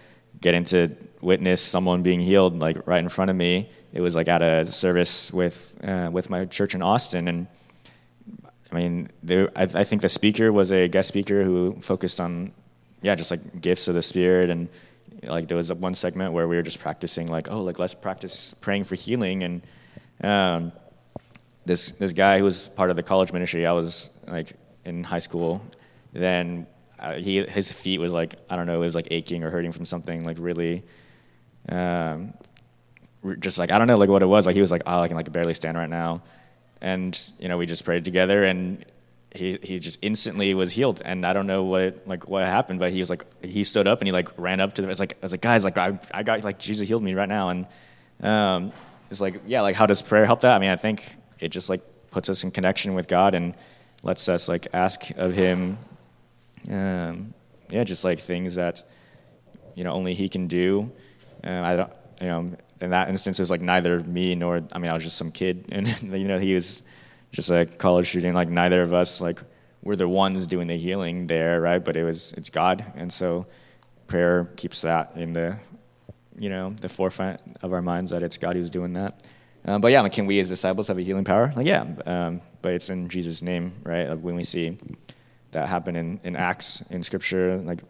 getting to witness someone being healed like right in front of me. It was like at a service with uh, with my church in Austin, and I mean, there, I, I, think the speaker was a guest speaker who focused on yeah, just like gifts of the Spirit, and like there was one segment where we were just practicing like oh like let's practice praying for healing, and um, this this guy who was part of the college ministry, I was like in high school, then he his feet was like I don't know, it was like aching or hurting from something like really, um, just like I don't know like what it was. Like he was like oh I can like barely stand right now, and you know we just prayed together and he he just instantly was healed. And I don't know what like what happened but he was like he stood up and he like ran up to the it's like I was like guys like I I got like Jesus healed me right now. And um, it's like yeah like how does prayer help that? I mean I think it just like puts us in connection with God and lets us like ask of him um, yeah, just like things that you know only he can do, And I don't, you know, in that instance, it was like neither me nor, I mean, I was just some kid. [LAUGHS] And, you know, he was just a college student. Like, neither of us, like, were the ones doing the healing there, right? But it was, it's God. And so prayer keeps that in the, you know, the forefront of our minds that it's God who's doing that. Um, but yeah, like, can we as disciples have a healing power? Like, yeah, um, but it's in Jesus' name, right? Like when we see that happen in, in Acts in Scripture, like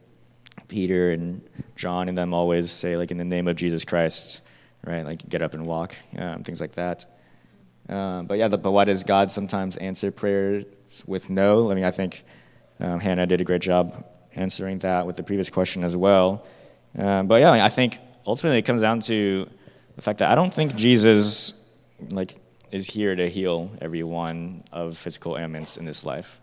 Peter and John and them always say, like, in the name of Jesus Christ, right? Like, get up and walk, um, things like that. Um, but yeah, the, but why does God sometimes answer prayers with no? I mean, I think um, Hannah did a great job answering that with the previous question as well. Um, but yeah, I think ultimately it comes down to the fact that I don't think Jesus like is here to heal every one of physical ailments in this life,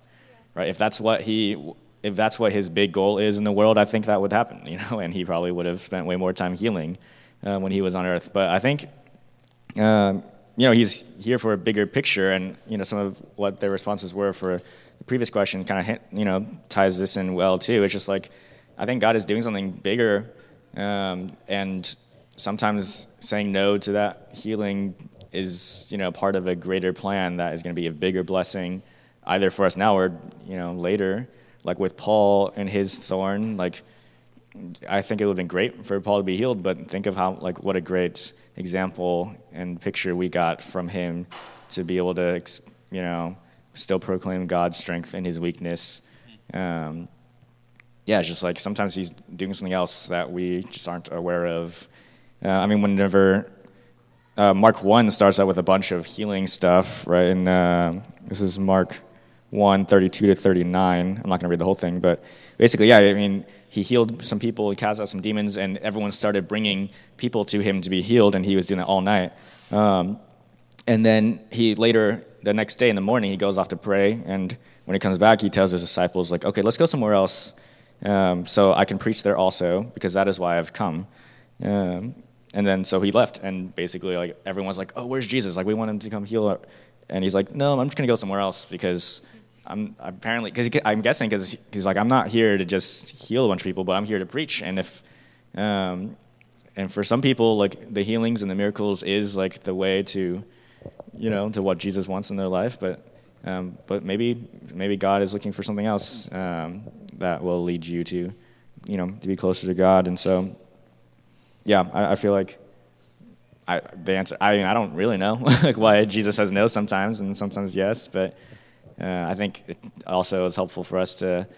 right? If that's what he, if that's what his big goal is in the world, I think that would happen, [LAUGHS] you know, and he probably would have spent way more time healing uh, when he was on earth. But I think, um, you know, he's here for a bigger picture, and you know, some of what their responses were for the previous question kind of, you know, ties this in well too. It's just like, I think God is doing something bigger, um, and sometimes saying no to that healing is you know part of a greater plan that is going to be a bigger blessing either for us now or you know later like with paul and his thorn like i think it would have been great for paul to be healed but think of how like what a great example and picture we got from him to be able to you know still proclaim god's strength in his weakness um, yeah it's just like sometimes he's doing something else that we just aren't aware of uh, i mean whenever uh, Mark 1 starts out with a bunch of healing stuff, right? And uh, this is Mark 1, 32 to 39. I'm not going to read the whole thing, but basically, yeah, I mean, he healed some people, he cast out some demons, and everyone started bringing people to him to be healed, and he was doing it all night. Um, and then he later, the next day in the morning, he goes off to pray, and when he comes back, he tells his disciples, like, okay, let's go somewhere else um, so I can preach there also, because that is why I've come. Um, and then so he left, and basically like everyone's like, "Oh, where's Jesus? Like we want him to come heal." And he's like, "No, I'm just gonna go somewhere else because I'm apparently because I'm guessing because he's like I'm not here to just heal a bunch of people, but I'm here to preach. And if um, and for some people, like the healings and the miracles is like the way to you know to what Jesus wants in their life, but. Um, but maybe maybe God is looking for something else um, that will lead you to, you know, to be closer to God. And so yeah, I, I feel like I, the answer. I mean, I don't really know [LAUGHS] like why Jesus says no sometimes and sometimes yes, but uh, I think it also is helpful for us to,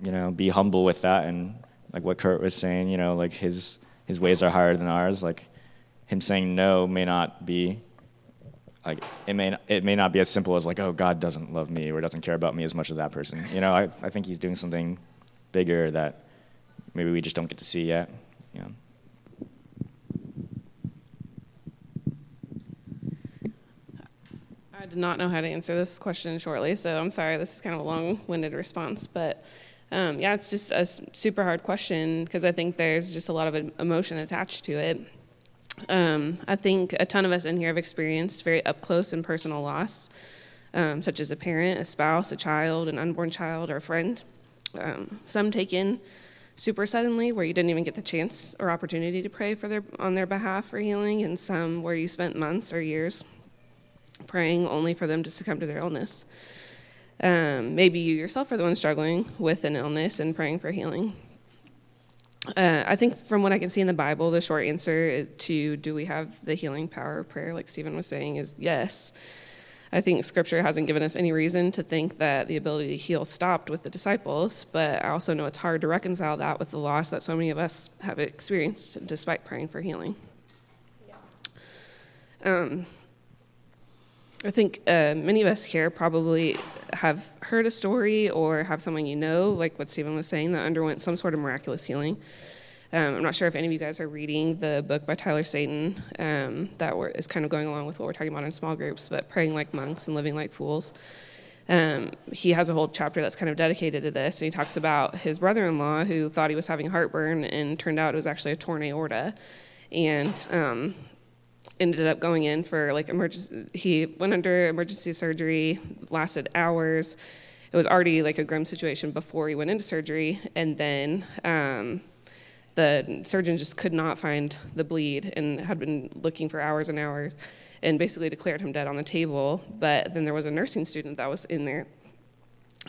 you know, be humble with that and like what Kurt was saying. You know, like his his ways are higher than ours. Like him saying no may not be like it may it may not be as simple as like oh God doesn't love me or doesn't care about me as much as that person. You know, I I think he's doing something bigger that maybe we just don't get to see yet. Yeah. I did not know how to answer this question shortly, so I'm sorry. This is kind of a long-winded response, but um, yeah, it's just a super hard question because I think there's just a lot of emotion attached to it. Um, I think a ton of us in here have experienced very up close and personal loss, um, such as a parent, a spouse, a child, an unborn child, or a friend. Um, some taken super suddenly, where you didn't even get the chance or opportunity to pray for their on their behalf for healing, and some where you spent months or years praying only for them to succumb to their illness. Um, maybe you yourself are the one struggling with an illness and praying for healing. Uh, I think from what I can see in the Bible, the short answer to do we have the healing power of prayer, like Steven was saying, is yes. I think scripture hasn't given us any reason to think that the ability to heal stopped with the disciples, but I also know it's hard to reconcile that with the loss that so many of us have experienced despite praying for healing. Yeah. Um, I think uh, many of us here probably have heard a story or have someone you know, like what Steven was saying, that underwent some sort of miraculous healing. Um, I'm not sure if any of you guys are reading the book by Tyler Staton um, that is kind of going along with what we're talking about in small groups, but praying like monks and living like fools. Um, he has a whole chapter that's kind of dedicated to this, and he talks about his brother-in-law who thought he was having heartburn, and turned out it was actually a torn aorta. And um, ended up going in for like emergency. He went under emergency surgery, lasted hours. It was already like a grim situation before he went into surgery, and then um, the surgeon just could not find the bleed and had been looking for hours and hours and basically declared him dead on the table. But then there was a nursing student that was in there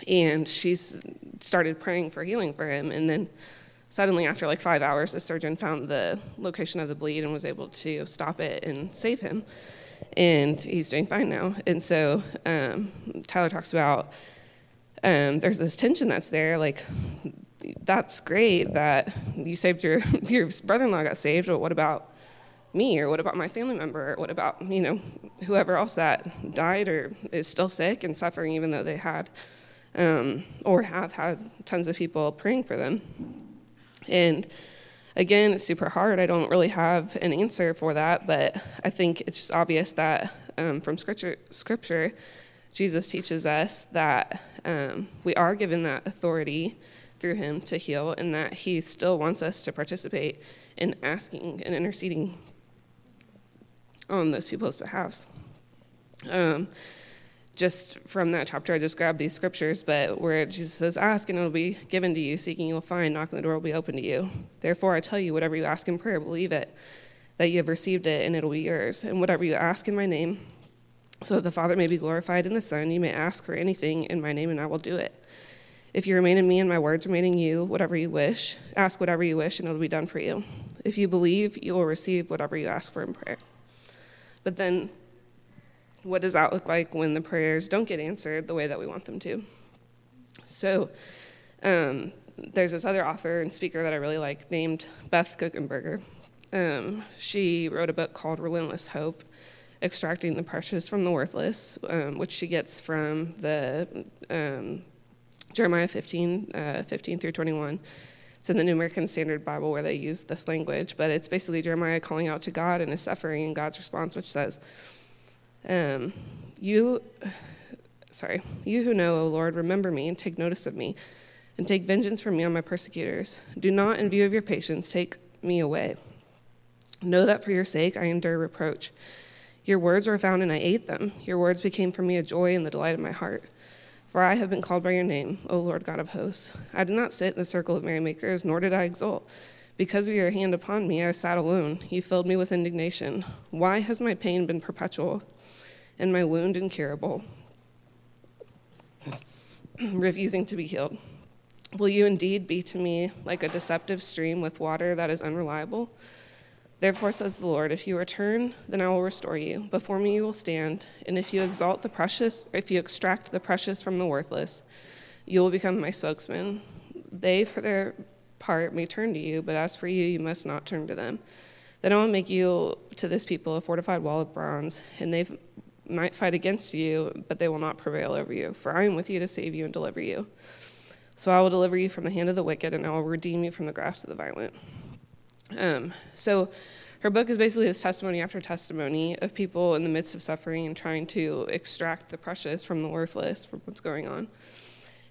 and she started praying for healing for him. And then suddenly, after like five hours, the surgeon found the location of the bleed and was able to stop it and save him. And he's doing fine now. And so um, Tyler talks about um, there's this tension that's there. Like, that's great that you saved your [LAUGHS] your brother-in-law got saved, but what about me or what about my family member or what about you know whoever else that died or is still sick and suffering even though they had um, or have had tons of people praying for them and again it's super hard i don't really have an answer for that but i think it's just obvious that um, from scripture scripture jesus teaches us that um, we are given that authority through him to heal, and that he still wants us to participate in asking and interceding on those people's behalfs. Um, just from that chapter, I just grabbed these scriptures, but where Jesus says, Ask and it will be given to you, seeking you will find, knocking the door will be open to you. Therefore, I tell you, whatever you ask in prayer, believe it, that you have received it, and it will be yours. And whatever you ask in my name, so that the Father may be glorified in the Son, you may ask for anything in my name, and I will do it. If you remain in me and my words remain in you, whatever you wish, ask whatever you wish and it'll be done for you. If you believe, you will receive whatever you ask for in prayer. But then, what does that look like when the prayers don't get answered the way that we want them to? So, um, there's this other author and speaker that I really like named Beth Guckenberger. Um, she wrote a book called Relentless Hope Extracting the Precious from the Worthless, um, which she gets from the um, Jeremiah 15, uh, 15 through 21. It's in the New American Standard Bible where they use this language, but it's basically Jeremiah calling out to God and his suffering and God's response, which says, um, You, sorry, you who know, O Lord, remember me and take notice of me, and take vengeance from me on my persecutors. Do not, in view of your patience, take me away. Know that for your sake I endure reproach. Your words were found and I ate them. Your words became for me a joy and the delight of my heart. For I have been called by your name, O Lord God of hosts. I did not sit in the circle of merrymakers, nor did I exult. Because of your hand upon me, I sat alone. You filled me with indignation. Why has my pain been perpetual and my wound incurable, [CLEARS THROAT] refusing to be healed? Will you indeed be to me like a deceptive stream with water that is unreliable? Therefore, says the Lord, if you return, then I will restore you. Before me you will stand, and if you exalt the precious, if you extract the precious from the worthless, you will become my spokesman. They, for their part, may turn to you, but as for you, you must not turn to them. Then I will make you to this people a fortified wall of bronze, and they might fight against you, but they will not prevail over you. For I am with you to save you and deliver you. So I will deliver you from the hand of the wicked, and I will redeem you from the grasp of the violent. Um, so her book is basically this testimony after testimony of people in the midst of suffering and trying to extract the precious from the worthless from what's going on.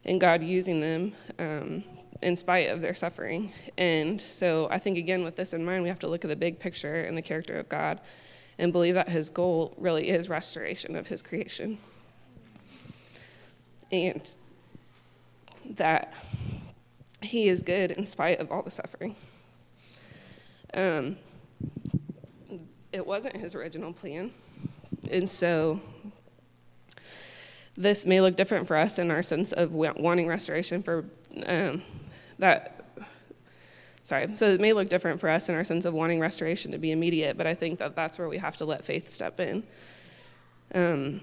And God using them um, in spite of their suffering. And so I think, again, with this in mind, we have to look at the big picture and the character of God and believe that his goal really is restoration of his creation. And that he is good in spite of all the suffering. Um, it wasn't his original plan. And so this may look different for us in our sense of wanting restoration for um, that. Sorry, so it may look different for us in our sense of wanting restoration to be immediate, but I think that that's where we have to let faith step in. Um,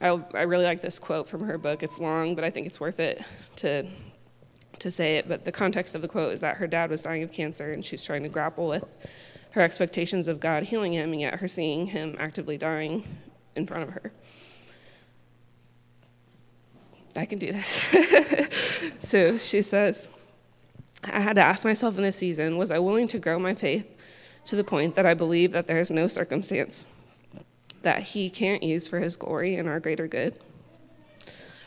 I, I really like this quote from her book. It's long, but I think it's worth it to to say it, but the context of the quote is that her dad was dying of cancer and she's trying to grapple with her expectations of God healing him and yet her seeing him actively dying in front of her. I can do this. [LAUGHS] so she says, I had to ask myself in this season was I willing to grow my faith to the point that I believe that there is no circumstance that He can't use for His glory and our greater good?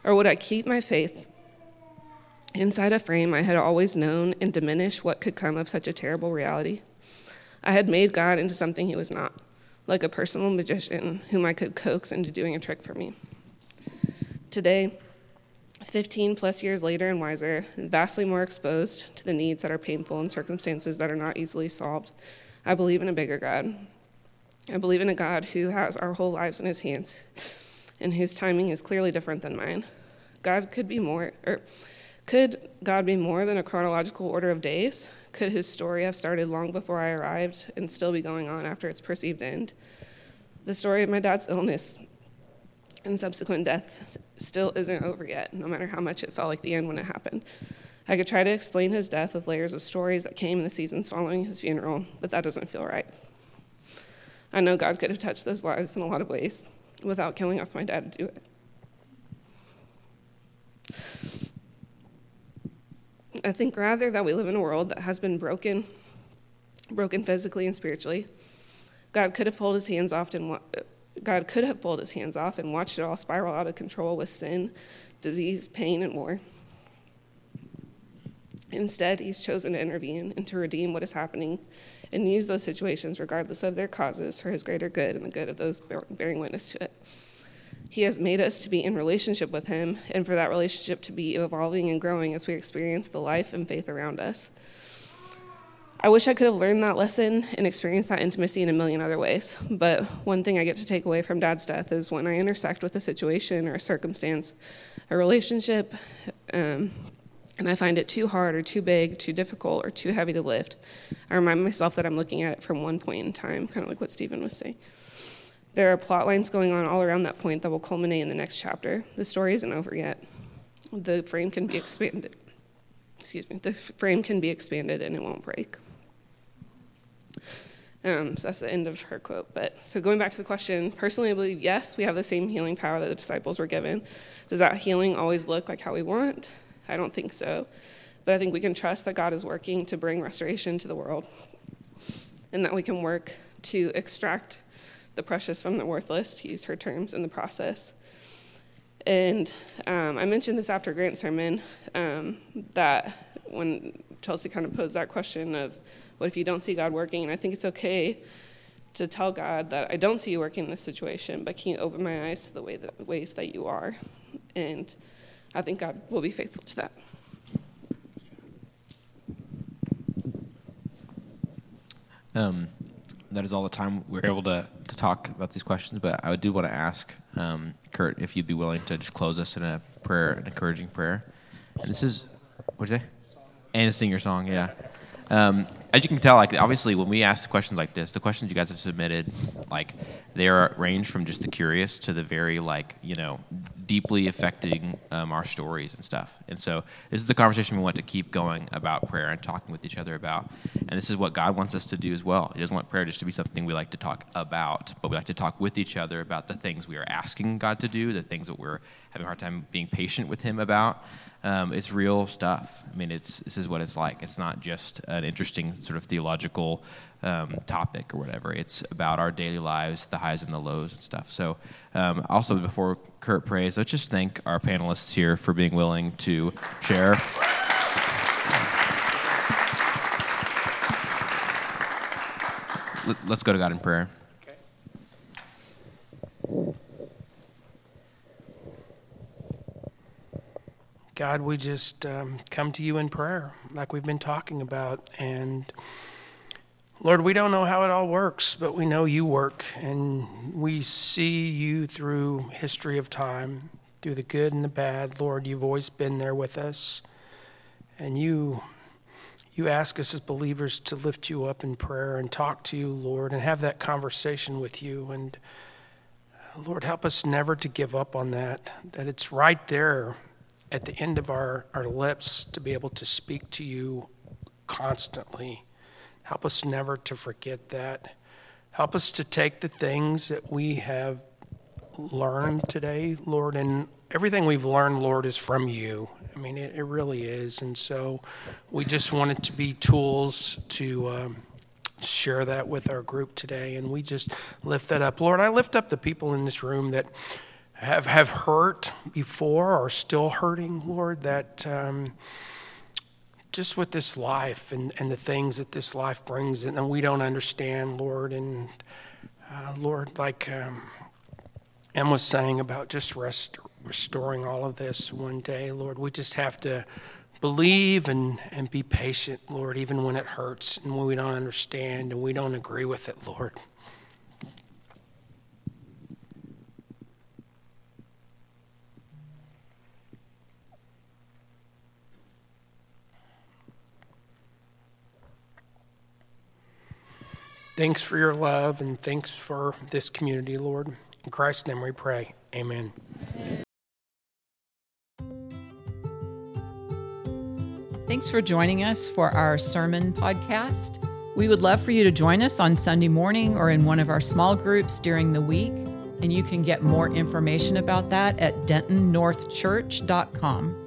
Or would I keep my faith Inside a frame, I had always known and diminished what could come of such a terrible reality. I had made God into something he was not, like a personal magician whom I could coax into doing a trick for me. Today, 15 plus years later and wiser, vastly more exposed to the needs that are painful and circumstances that are not easily solved, I believe in a bigger God. I believe in a God who has our whole lives in his hands and whose timing is clearly different than mine. God could be more, or could God be more than a chronological order of days? Could his story have started long before I arrived and still be going on after its perceived end? The story of my dad's illness and subsequent death still isn't over yet, no matter how much it felt like the end when it happened. I could try to explain his death with layers of stories that came in the seasons following his funeral, but that doesn't feel right. I know God could have touched those lives in a lot of ways without killing off my dad to do it. I think rather that we live in a world that has been broken, broken physically and spiritually. God could have pulled his hands off and God could have pulled his hands off and watched it all spiral out of control with sin, disease, pain, and more. Instead, he's chosen to intervene and to redeem what is happening and use those situations, regardless of their causes, for his greater good and the good of those bearing witness to it. He has made us to be in relationship with him and for that relationship to be evolving and growing as we experience the life and faith around us. I wish I could have learned that lesson and experienced that intimacy in a million other ways. But one thing I get to take away from dad's death is when I intersect with a situation or a circumstance, a relationship, um, and I find it too hard or too big, too difficult, or too heavy to lift, I remind myself that I'm looking at it from one point in time, kind of like what Steven was saying. There are plot lines going on all around that point that will culminate in the next chapter. The story isn't over yet. The frame can be expanded. Excuse me. The frame can be expanded and it won't break. Um, so that's the end of her quote. But so going back to the question, personally, I believe yes, we have the same healing power that the disciples were given. Does that healing always look like how we want? I don't think so. But I think we can trust that God is working to bring restoration to the world and that we can work to extract the precious from the worthless, to use her terms, in the process. And um, I mentioned this after Grant's sermon um, that when Chelsea kind of posed that question of what if you don't see God working, and I think it's okay to tell God that I don't see you working in this situation, but can you open my eyes to the way that, ways that you are? And I think God will be faithful to that. Um, that is all the time we're able to, to talk about these questions, but I do want to ask um, Kurt if you'd be willing to just close us in a prayer, an encouraging prayer. And this is, what'd you say? And sing your song, yeah. Um, as you can tell, like obviously, when we ask questions like this, the questions you guys have submitted, like they are range from just the curious to the very like you know deeply affecting um, our stories and stuff. And so this is the conversation we want to keep going about prayer and talking with each other about. And this is what God wants us to do as well. He doesn't want prayer just to be something we like to talk about, but we like to talk with each other about the things we are asking God to do, the things that we're having a hard time being patient with Him about. Um, it's real stuff. I mean, it's this is what it's like. It's not just an interesting sort of theological um, topic or whatever. It's about our daily lives, the highs and the lows and stuff. So, um, also before Kurt prays, let's just thank our panelists here for being willing to share. Let's go to God in prayer. God, we just um, come to you in prayer, like we've been talking about. And Lord, we don't know how it all works, but we know you work, and we see you through history of time, through the good and the bad. Lord, you've always been there with us, and you. You ask us as believers to lift you up in prayer and talk to you, Lord, and have that conversation with you. And Lord, help us never to give up on that, that it's right there at the end of our, our lips to be able to speak to you constantly. Help us never to forget that. Help us to take the things that we have learned today, Lord, and everything we've learned, Lord, is from you. I mean, it, it really is. And so we just want it to be tools to um, share that with our group today. And we just lift that up. Lord, I lift up the people in this room that have, have hurt before or still hurting, Lord, that um, just with this life and, and the things that this life brings in, and we don't understand, Lord. And uh, Lord, like um, Em was saying about just rest, restoring all of this one day, Lord. We just have to believe and, and be patient, Lord, even when it hurts and when we don't understand and we don't agree with it, Lord. Thanks for your love and thanks for this community, Lord. In Christ's name we pray. Amen. Thanks for joining us for our sermon podcast. We would love for you to join us on Sunday morning or in one of our small groups during the week. And you can get more information about that at dentonnorthchurch.com.